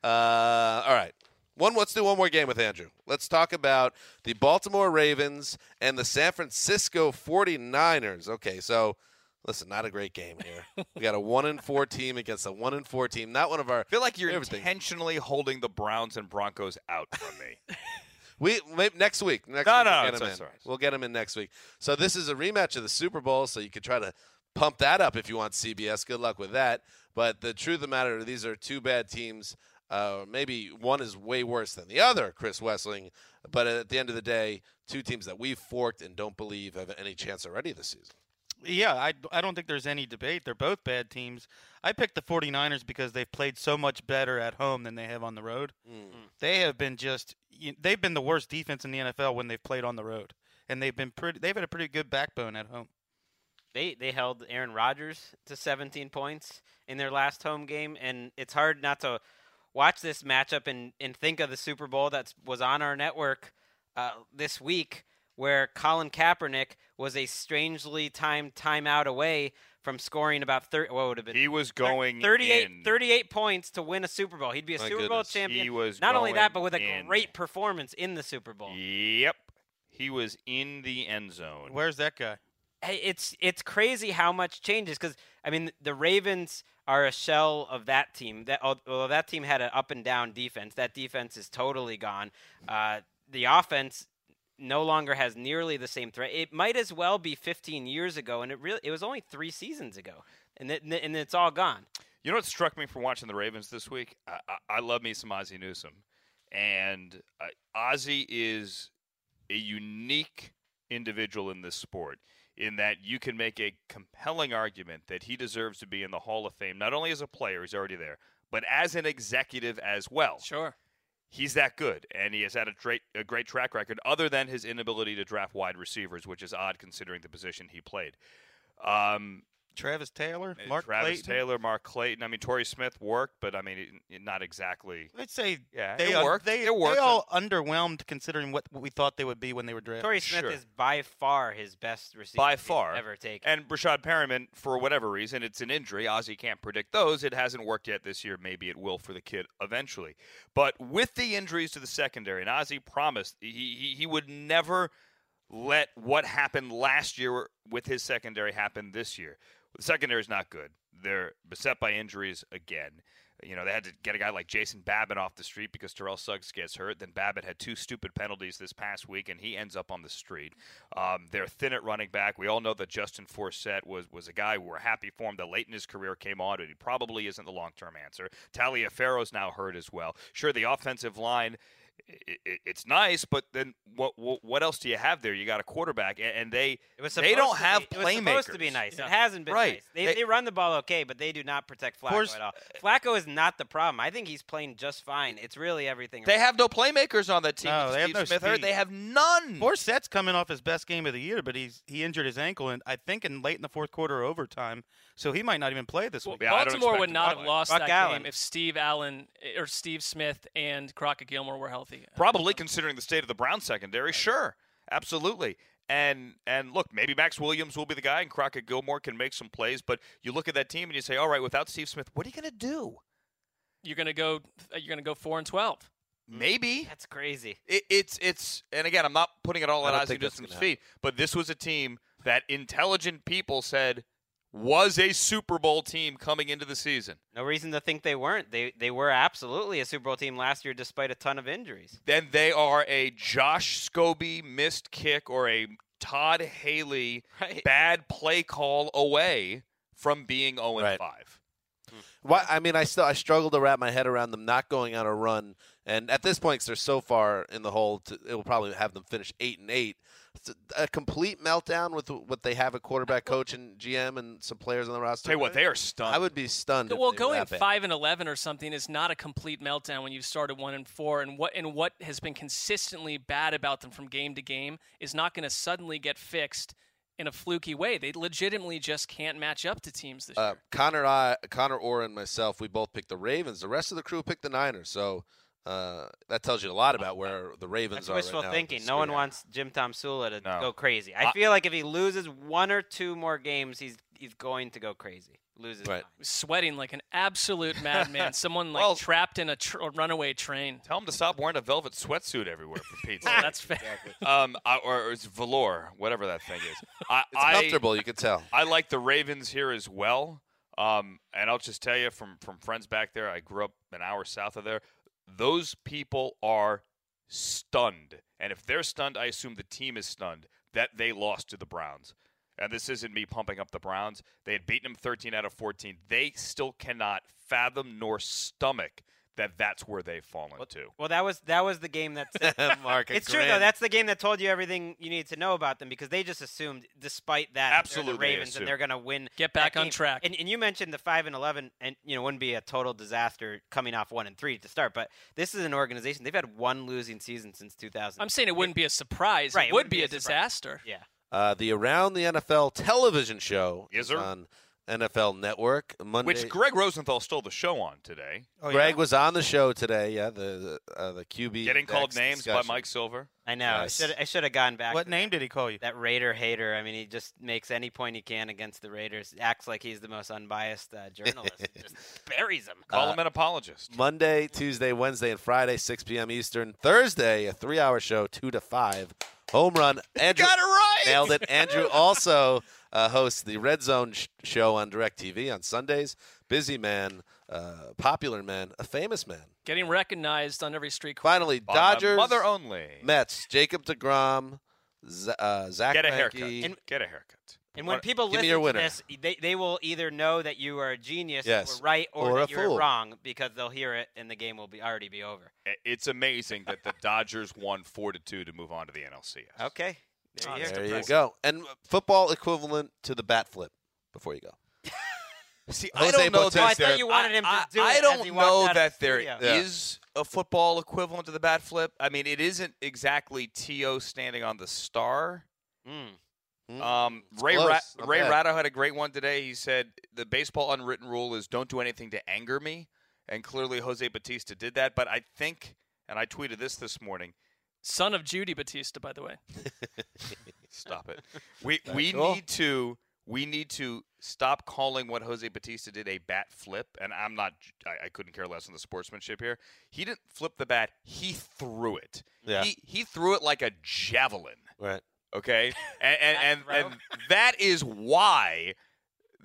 Uh, all right. One. Let's do one more game with Andrew. Let's talk about the Baltimore Ravens and the San Francisco 49ers. Okay, so Listen, not a great game here. we got a one and four team against a one and four team. Not one of our. I feel like you're intentionally holding the Browns and Broncos out from me. *laughs* We next week. Next No, week no, we'll get it's- him it's in. We'll get him in next week. So this is a rematch of the Super Bowl. So you could try to pump that up if you want CBS. Good luck with that. But the truth of the matter, these are two bad teams. Uh, maybe one is way worse than the other, Chris Wesseling. But at the end of the day, two teams that we've forked and don't believe have any chance already this season. Yeah, I, I don't think there's any debate. They're both bad teams. I picked the 49ers because they've played so much better at home than they have on the road. They have been just they've been the worst defense in the NFL when they've played on the road. And they've been pretty they've had a pretty good backbone at home. They they held Aaron Rodgers to 17 points in their last home game, and it's hard not to watch this matchup and, and think of the Super Bowl that was on our network uh, this week, where Colin Kaepernick was a strangely timed timeout away from scoring about 30. What would have been? He was going 38, in. 38 points to win a Super Bowl. He'd be a My Super Bowl champion. He was not only that, but with a in. great performance in the Super Bowl. Yep. He was in the end zone. Where's that guy? Hey, it's it's crazy how much changes because I mean the Ravens are a shell of that team. That although that team had an up and down defense, that defense is totally gone. Uh, the offense no longer has nearly the same threat. It might as well be 15 years ago, and it really it was only three seasons ago, and it, and it's all gone. You know what struck me from watching the Ravens this week? I, I, I love me some Ozzie Newsome, and uh, Ozzie is a unique individual in this sport. In that you can make a compelling argument that he deserves to be in the Hall of Fame, not only as a player, he's already there, but as an executive as well. Sure. He's that good, and he has had a great, a great track record, other than his inability to draft wide receivers, which is odd considering the position he played. Um, Travis Taylor, uh, Mark Travis Clayton. Taylor, Mark Clayton. I mean, Torrey Smith worked, but I mean, it, it- not exactly. I'd say Yeah, they it worked. They, It worked. they all underwhelmed considering what, what we thought they would be when they were drafted. Torrey Smith Sure. is by far his best receiver By far. ever taken. And Breshad Perriman, for whatever reason, it's an injury. Ozzie can't predict those. It hasn't worked yet this year. Maybe it will for the kid eventually. But with the injuries to the secondary, and Ozzie promised he, he, he would never let what happened last year with his secondary happen this year. The secondary is not good. They're beset by injuries again. You know, they had to get a guy like Jason Babin off the street because Terrell Suggs gets hurt. Then Babin had two stupid penalties this past week, and he ends up on the street. Um, they're thin at running back. We all know that Justin Forsett was, was a guy we were happy for him that late in his career came on, but he probably isn't the long term answer. Taliaferro's now hurt as well. Sure, the offensive line. I i it's nice, but then what, what? What else do you have there? You got a quarterback, and, and they they don't have be, playmakers. It was supposed to be nice. It hasn't been Right. nice. They, They- they, run the ball okay, but they do not protect Flacco course- at all. Eh, Flacco is not the problem. I think he's playing just fine. It's really everything. They have no playmakers on that team. No, With they have Steve no Smith hurt. They have none. Forsett's coming off his best game of the year, but he's he injured his ankle, and I think in late in the fourth quarter or overtime, so he might not even play this Well, week. Yeah, Baltimore would not have lost Buck that Allen. game if Steve Allen or Steve Smith and Crockett Gillmore were healthy. Probably considering the state of the Brown secondary, sure, absolutely. And and look, maybe Maxx Williams will be the guy, and Crockett Gillmore can make some plays. But you look at that team and you say, all right, without Steve Smith, what are you going to do? You're gonna go. You're gonna go four and twelve. Maybe That's crazy. it, it's it's. And again, I'm not putting it all I at don't Ozzie think that's Newsome's feet, but this was a team that intelligent people said was a Super Bowl team coming into the season. No reason to think they weren't. They they were absolutely a Super Bowl team last year, despite a ton of injuries. then they are a Josh Scobee missed kick or a Todd Haley Right. bad play call away from being 0 Right. 5. Hmm. Why? I mean, I still I struggle to wrap my head around them not going on a run, and at this point, 'cause they're so far in the hole, to, it will probably have them finish eight and eight. It's a, a complete meltdown with what they have a quarterback coach and GM and some players on the roster. Tell you what, they are stunned. I would be stunned. if Well, they going that five and eleven or something is not a complete meltdown when you've started one and four, and what and what has been consistently bad about them from game to game is not going to suddenly get fixed in a fluky way. They legitimately just can't match up to teams this Uh, year. Connor, I, Connor Orr, and myself, we both picked the Ravens. The rest of the crew picked the Niners. So uh, that tells you a lot about where the Ravens That's are. wishful right now. thinking. No one wants Jim Tomsula to No. go crazy. I I- feel like if he loses one or two more games, he's he's going to go crazy, lose his Right. Sweating like an absolute *laughs* madman. Someone like Well- trapped in a, tr- a runaway train. Tell him to stop wearing a velvet sweatsuit everywhere for Pete's Oh, sake. that's fair. *laughs* um, I, or, or it's velour, whatever that thing is. I, It's I, comfortable, you can tell. I like the Ravens here as well. Um, and I'll just tell you from from friends back there, I grew up an hour south of there. Those people are stunned, and if they're stunned, I assume the team is stunned that they lost to the Browns. And this isn't me pumping up the Browns. They had beaten them 13 out of 14. They still cannot fathom nor stomach that that's where they've fallen to. Well, that was that was the game that *laughs* Mark, It's true though. That's the game that told you everything you need to know about them because they just assumed, despite that, they're Absolutely, the Ravens assumed. and they're going to win. Get back on game. track. And, and you mentioned the five and eleven, and you know wouldn't be a total disaster coming off one and three to start. But this is an organization they've had one losing season since 2000. I'm saying it wouldn't be a surprise. Right, it it would be, be a, a disaster. Yeah. Uh, the Around the NFL television show Yes, is on NFL Network Monday. Which Gregg Rosenthal stole the show on today. Oh, Greg yeah? was on the show today. Yeah, the the, uh, the QB Getting called names discussion. by Mike Silver. I know. Yes. I should I should have gone back. What to name did he call you? That Raider hater. I mean, he just makes any point he can against the Raiders. Acts like he's the most unbiased uh, journalist. *laughs* just buries him. Call Uh, him an apologist. Monday, Tuesday, Wednesday, and Friday, 6 p.m. Eastern. Thursday, a three-hour show, two to five. Home run. Andrew Got it right. nailed it. Andrew also uh, hosts the Red Zone sh- show on DirecTV on Sundays. Busy man, uh, popular man, a famous man. Getting recognized on every street corner. Finally, On Dodgers, Mother only. Mets, Jacob DeGrom, Z- uh, Zack Get a Greinke. haircut. And- Get a haircut. And when people give me listen to this, they, they will either know that you are a genius Yes. or right or, Or that you're fool. wrong because they'll hear it and the game will be already be over. It's amazing that the Dodgers won four to two to move on to the NLCS. *laughs* Okay. There Oh, you that's go. There you go. And football equivalent to the bat flip before you go. *laughs* See, Jose I don't know that Oh, I thought you wanted him to do I it as don't he know out that the there studio. is a football equivalent to the bat flip. I mean, it isn't exactly To standing on the star. Mm. Mm, Um, Ray close. Ra- Ray bad. Ratto had a great one today. He said the baseball unwritten rule is don't do anything to anger me, and clearly Jose Bautista did that. But I think, and I tweeted this this morning. Son of Judy Battista, by the way. *laughs* Stop it. We we cool. need to we need to stop calling what Jose Bautista did a bat flip. And I'm not. I, I couldn't care less on the sportsmanship here. He didn't flip the bat. He threw it. Yeah. He he threw it like a javelin. Right. Okay, *laughs* and and and, and that is why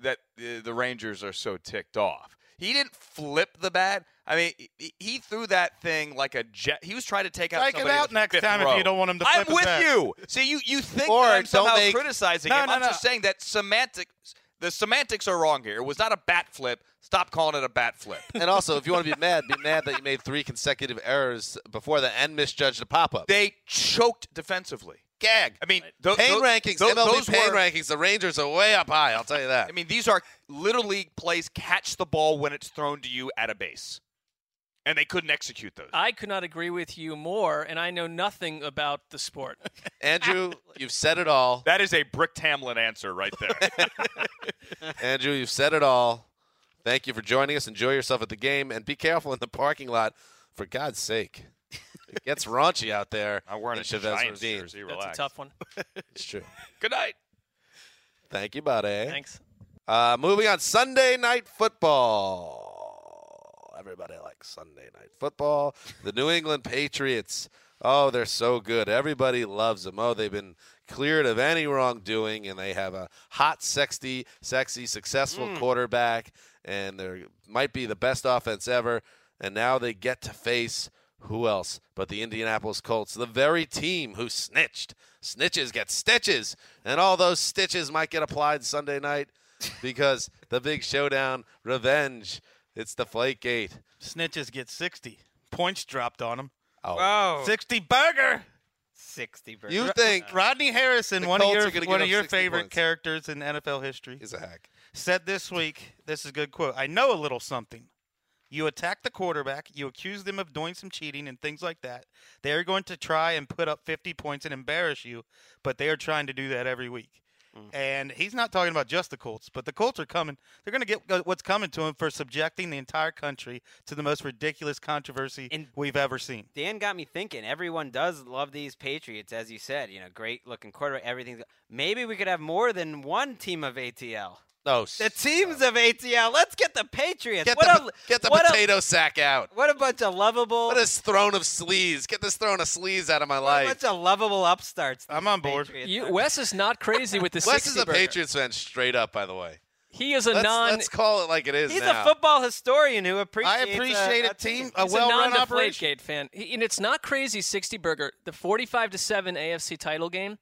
that the, the Rangers are so ticked off. He didn't flip the bat. I mean, he, he threw that thing like a jet. He was trying to take out Strike it somebody in out next fifth time if you don't want him to I'm with bat. you. See, you you think Or that I'm somehow make- criticizing No, him? no, I'm just saying that semantics. The semantics are wrong here. It was not a bat flip. Stop calling it a bat flip. *laughs* And also, if you want to be mad, be mad that you made three consecutive errors before the and misjudged a pop up. they choked defensively. Gag. I mean, tho- Pain tho- rankings, tho- MLB those pain were- rankings. The Rangers are way up high. I'll tell you that. I mean, these are little league plays. Catch the ball when it's thrown to you at a base, and they couldn't execute those. I could not agree with you more, and I know nothing about the sport. *laughs* Andrew, you've said it all. that is a Brick Tamland answer right there. *laughs* Andrew, you've said it all. Thank you for joining us. Enjoy yourself at the game, and be careful in the parking lot. For God's sake, it gets raunchy out there. I'm wearing in a Chavez Giants Ravine. jersey. That's a tough one. It's true. Good night. Thank you, buddy. Thanks. Uh, moving on, Sunday night football. Everybody likes Sunday night football. The New England Patriots. Oh, they're so good. Everybody loves them. Oh, they've been cleared of any wrongdoing, and they have a hot, sexy, sexy, successful hmm. quarterback, and they might be the best offense ever. And now they get to face who else but the Indianapolis Colts, the very team who snitched. Snitches get stitches, and all those stitches might get applied Sunday night because the big showdown, revenge. It's the Flake Gate. Snitches get 60. Points dropped on them. Oh, Whoa. 60 burger. 60 burgers. you think uh, Rodney Harrison, The one Colts of your one of your favorite points. characters in NFL history, is a hack? said this week. This is a good quote. I know a little something. You attack the quarterback. You accuse them of doing some cheating and things like that. They are going to try and put up 50 points and embarrass you, but they are trying to do that every week. And he's not talking about just the Colts, but the Colts are coming. They're going to get uh, what's coming to them for subjecting the entire country to the most ridiculous controversy And- we've ever seen. Dan got me thinking. Everyone does love these Patriots, as you said. You know, great looking quarterback, everything. Maybe we could have more than one team of ATL. Oh, The teams of ATL. Let's get the Patriots. Get what the, a, get the what a- potato sack out. what a bunch of lovable. What a throne of sleaze? Get this throne of sleaze out of my life. what a bunch of lovable upstarts. I'm on board. You. Wes is not crazy with the *laughs* Wes 60 is a burger. Patriots fan straight up, by the way. He is a Let's, non. let's call it like it is He's now. a football historian who appreciates. I appreciate a, a team, a He's a well-run operation. non-Deflategate fan, He- and it's not crazy. 60 burger, the 45 to seven AFC title game.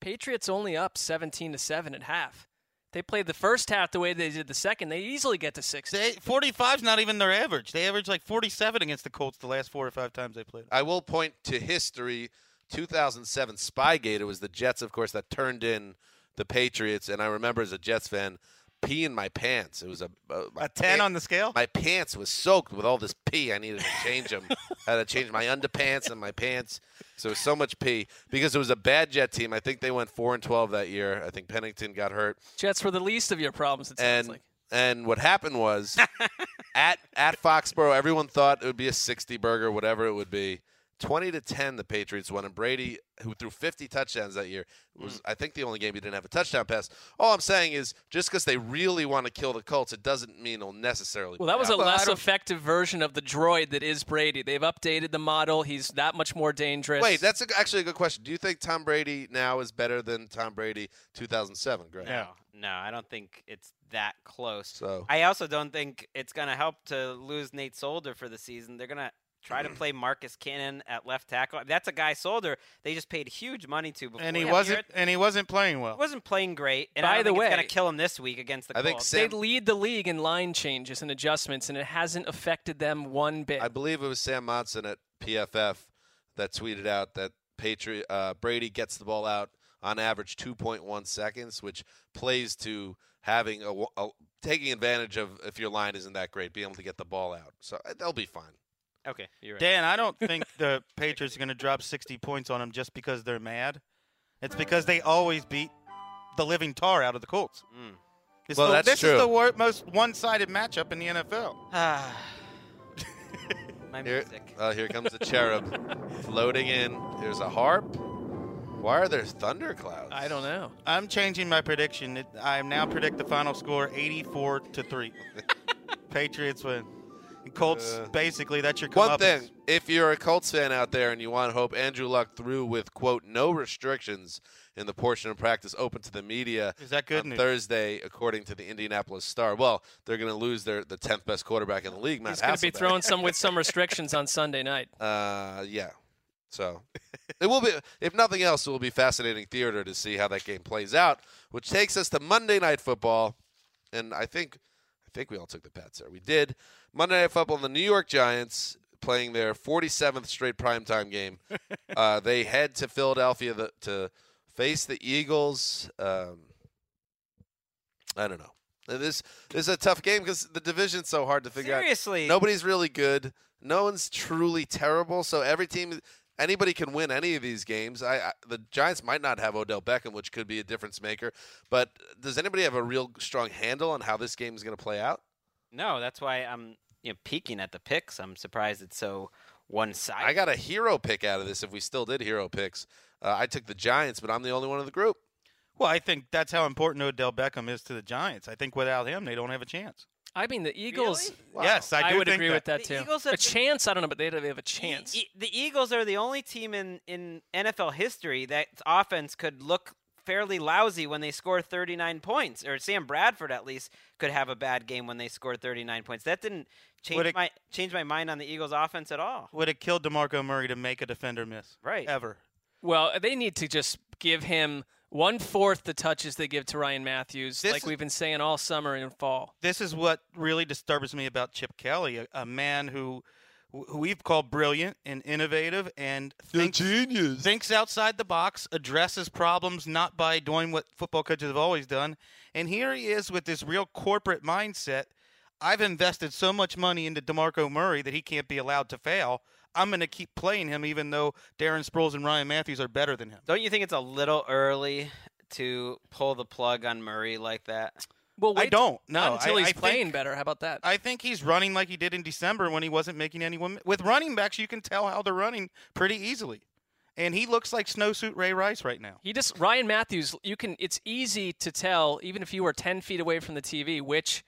Patriots only up 17 to seven at half. They played the first half the way they did the second. They easily get to 60. They, 45's not even their average. They averaged like 47 against the Colts the last four or five times they played. I will point to history. 2007 Spygate. It was the Jets, of course, that turned in the Patriots, and I remember as a Jets fan peeing my pants. It was a a, A 10 pa- on the scale? My pants was soaked with all this pee. I needed to change them. *laughs* I had to change my underpants and my pants. So it was so much pee because it was a bad Jet team. I think they went four and 12 that year. I think Pennington got hurt. Jets were the least of your problems. It sounds and like. and what happened was *laughs* at at Foxborough, everyone thought it would be a 60 burger, whatever it would be. 20 to 10, the Patriots won, and Brady, who threw 50 touchdowns that year, was mm. I think the only game he didn't have a touchdown pass. All I'm saying is, just because they really want to kill the Colts, it doesn't mean it'll necessarily. Well, that was a happen. less effective version of the droid that is Brady. They've updated the model. He's that much more dangerous. Wait, that's a, actually a good question. Do you think Tom Brady now is better than Tom Brady 2007, Greg? No, no, I don't think it's that close. So I also don't think it's going to help to lose Nate Solder for the season. They're going to try to play Marcus Cannon at left tackle. That's a guy Solder they just paid huge money to before. And he that wasn't year. and he wasn't playing well. He wasn't playing great. And By I don't the think it's way- going to kill him this week against the I think Colts. Sam- they lead the league in line changes and adjustments, and it hasn't affected them one bit. I believe it was Sam Monson at PFF that tweeted out that Patriot uh, Brady gets the ball out on average 2.1 seconds, which plays to having a, a- taking advantage of if your line isn't that great, being able to get the ball out. So uh, they'll be fine. Okay, you're right. Dan, I don't think the Patriots are going to drop 60 points on them just because they're mad. It's because they always beat the living tar out of the Colts. Mm. It's Well, the- that's this true. is the wor- most one-sided matchup in the NFL. Ah. *sighs* My Here, music. uh, here comes the cherub floating in. There's a harp. Why are there thunder clouds? I don't know. I'm changing my prediction. It, I now predict the final score 84 to 3. *laughs* Patriots win. And Colts, Uh, basically, that's your One comeuppance. thing, if you're a Colts fan out there and you want hope, Andrew Luck threw with quote no restrictions in the portion of practice open to the media Is that good on news? Thursday, according to the Indianapolis Star. Well, they're going to lose their the tenth best quarterback in the league, Matt He's going to be throwing some with some restrictions on Sunday night. *laughs* Uh, yeah. So *laughs* it will be, if nothing else, it will be fascinating theater to see how that game plays out. Which takes us to Monday Night Football, and I think, I think we all took the Pats there. We did Monday Night Football. The New York Giants playing their 47th straight primetime game. *laughs* uh, they head to Philadelphia the, to face the Eagles. Um, I don't know. This, this is a tough game because the division's so hard to figure out. Seriously. Nobody's really good. No one's truly terrible. So every team, anybody can win any of these games. I, I the Giants might not have Odell Beckham, which could be a difference maker. But does anybody have a real strong handle on how this game is going to play out? No, that's why I'm you know, peeking at the picks. I'm surprised it's so one-sided. I got a hero pick out of this. If we still did hero picks, uh, I took the Giants, but I'm the only one in the group. Well, I think that's how important Odell Beckham is to the Giants. I think without him, they don't have a chance. I mean, the Eagles. Yes, I do would think agree that. with that The too. Eagles a have- chance? I don't know, but they have a chance. E- the Eagles are the only team in, in NFL history that offense could look fairly lousy when they score 39 points. Or Sam Bradford, at least, could have a bad game when they scored 39 points. That didn't change it- my change my mind on the Eagles' offense at all. Would have killed DeMarco Murray to make a defender miss. Right. Ever. Well, they need to just give him one fourth the touches they give to Ryan Mathews, This like we've been saying all summer and fall. This is what really disturbs me about Chip Kelly, a, a man who who we've called brilliant and innovative and thinks, genius. thinks outside the box, addresses problems not by doing what football coaches have always done. And here he is with this real corporate mindset. I've invested so much money into DeMarco Murray that he can't be allowed to fail. I'm going to keep playing him even though Darren Sproles and Ryan Mathews are better than him. Don't you think it's a little early to pull the plug on Murray like that? Well, I don't. No, until I- he's I playing think- better. How about that? I think he's running like he did in December when he wasn't making anyone. With running backs, you can tell how they're running pretty easily. and he looks like snowsuit Ray Rice right now. He just Ryan Mathews. You can. It's easy to tell, even if you were ten feet away from the TV, which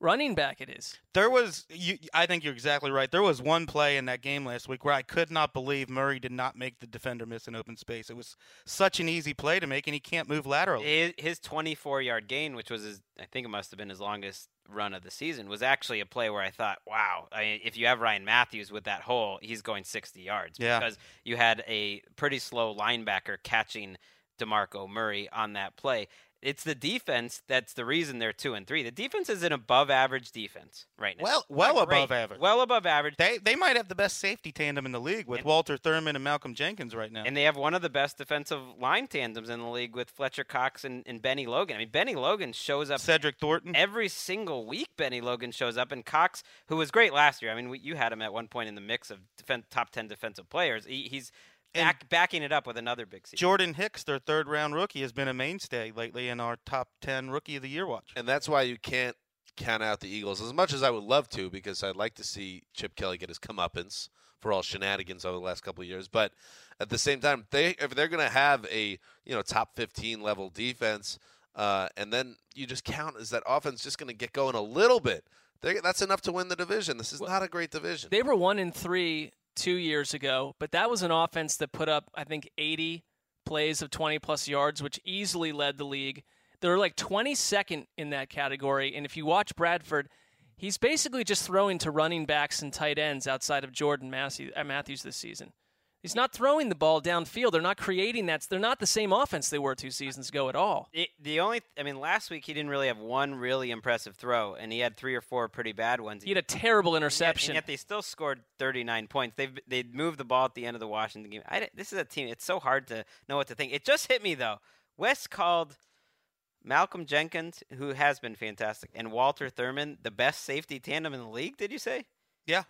running back it is. There was, you, I think you're exactly right. There was one play in that game last week where I could not believe Murray did not make the defender miss an open space. It was such an easy play to make, and he can't move laterally. His, his 24 yard gain, which was his, I think it must have been his longest run of the season, was actually a play where I thought, wow, I mean, if you have Ryan Mathews with that hole, he's going 60 yards Yeah. because you had a pretty slow linebacker catching DeMarco Murray on that play. It's the defense that's the reason they're two and three. The defense is an above average defense right now. Well, well Not above great, average. Well above average. They they might have the best safety tandem in the league with And- Walter Thurmond and Malcolm Jenkins right now. And they have one of the best defensive line tandems in the league with Fletcher Cox and, and Bennie Logan. I mean, Bennie Logan shows up Cedric Thornton. every single week. Bennie Logan shows up, and Cox, who was great last year. I mean, we, you had him at one point in the mix of defen top ten defensive players. He, he's back, backing it up with another big season. Jordan Hicks, their third round rookie, has been a mainstay lately in our top 10 rookie of the year watch. And that's why you can't count out the Eagles as much as I would love to, because I'd like to see Chip Kelly get his comeuppance for all shenanigans over the last couple of years. But at the same time, they if they're going to have a you know top 15 level defense, uh, and then you just count as that offense just going to get going a little bit. They, that's enough to win the division. This is not a great division. They were one in three two years ago, but that was an offense that put up, I think, 80 plays of 20 plus yards, which easily led the league. They're like 22nd in that category. And if you watch Bradford, he's basically just throwing to running backs and tight ends outside of Jordan uh, Matthews this season. He's not throwing the ball downfield. They're not creating that. They're not the same offense they were two seasons ago at all. It, the only, I mean, last week he didn't really have one really impressive throw, and he had three or four pretty bad ones. He had a terrible And yet- interception. And yet, they still scored 39 points. They've they moved the ball at the end of the Washington game. I, this is a team. It's so hard to know what to think. It just hit me though. Wes called Malcolm Jenkins, who has been fantastic, and Walter Thurmond the best safety tandem in the league. Did you say Yeah.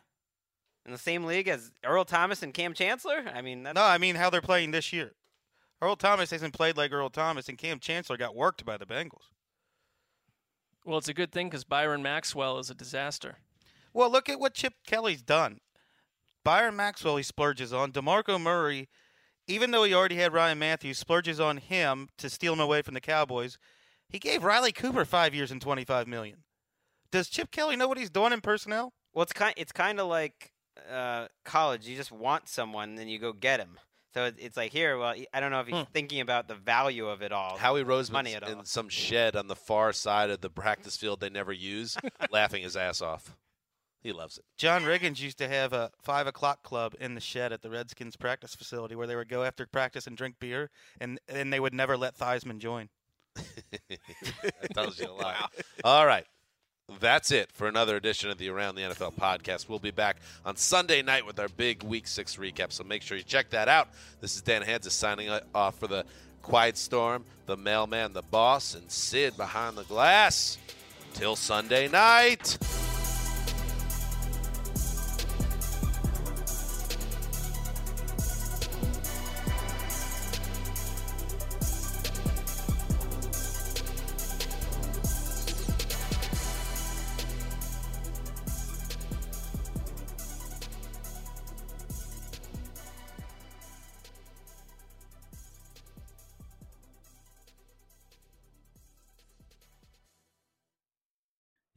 In the same league as Earl Thomas and Kam Chancellor? I mean, that's, No, I mean how they're playing this year. Earl Thomas hasn't played like Earl Thomas, and Kam Chancellor got worked by the Bengals. well, it's a good thing because Byron Maxwell is a disaster. Well, look at what Chip Kelly's done. Byron Maxwell, he splurges on. DeMarco Murray, even though he already had Ryan Mathews, splurges on him to steal him away from the Cowboys. He gave Riley Cooper five years and twenty-five million. Does Chip Kelly know what he's doing in personnel? well, it's kind it's kind of like uh, college. You just want someone, then you go get him. So it's like here. Well, I don't know if he's thinking about the value of it all. Howie Roseman's money at all. in some shed on the far side of the practice field they never use, *laughs* laughing his ass off. He loves it. John Riggins used to have a five o'clock club in the shed at the Redskins practice facility where they would go after practice and drink beer, and and they would never let Theismann join. *laughs* that tells you a lot. *laughs* All right. That's it for another edition of the Around the NFL podcast. We'll be back on Sunday night with our big Week 6 recap, so make sure you check that out. This is Dan Hanzus signing off for the Quiet Storm, the mailman, the boss, and Sid behind the glass. Till Sunday night.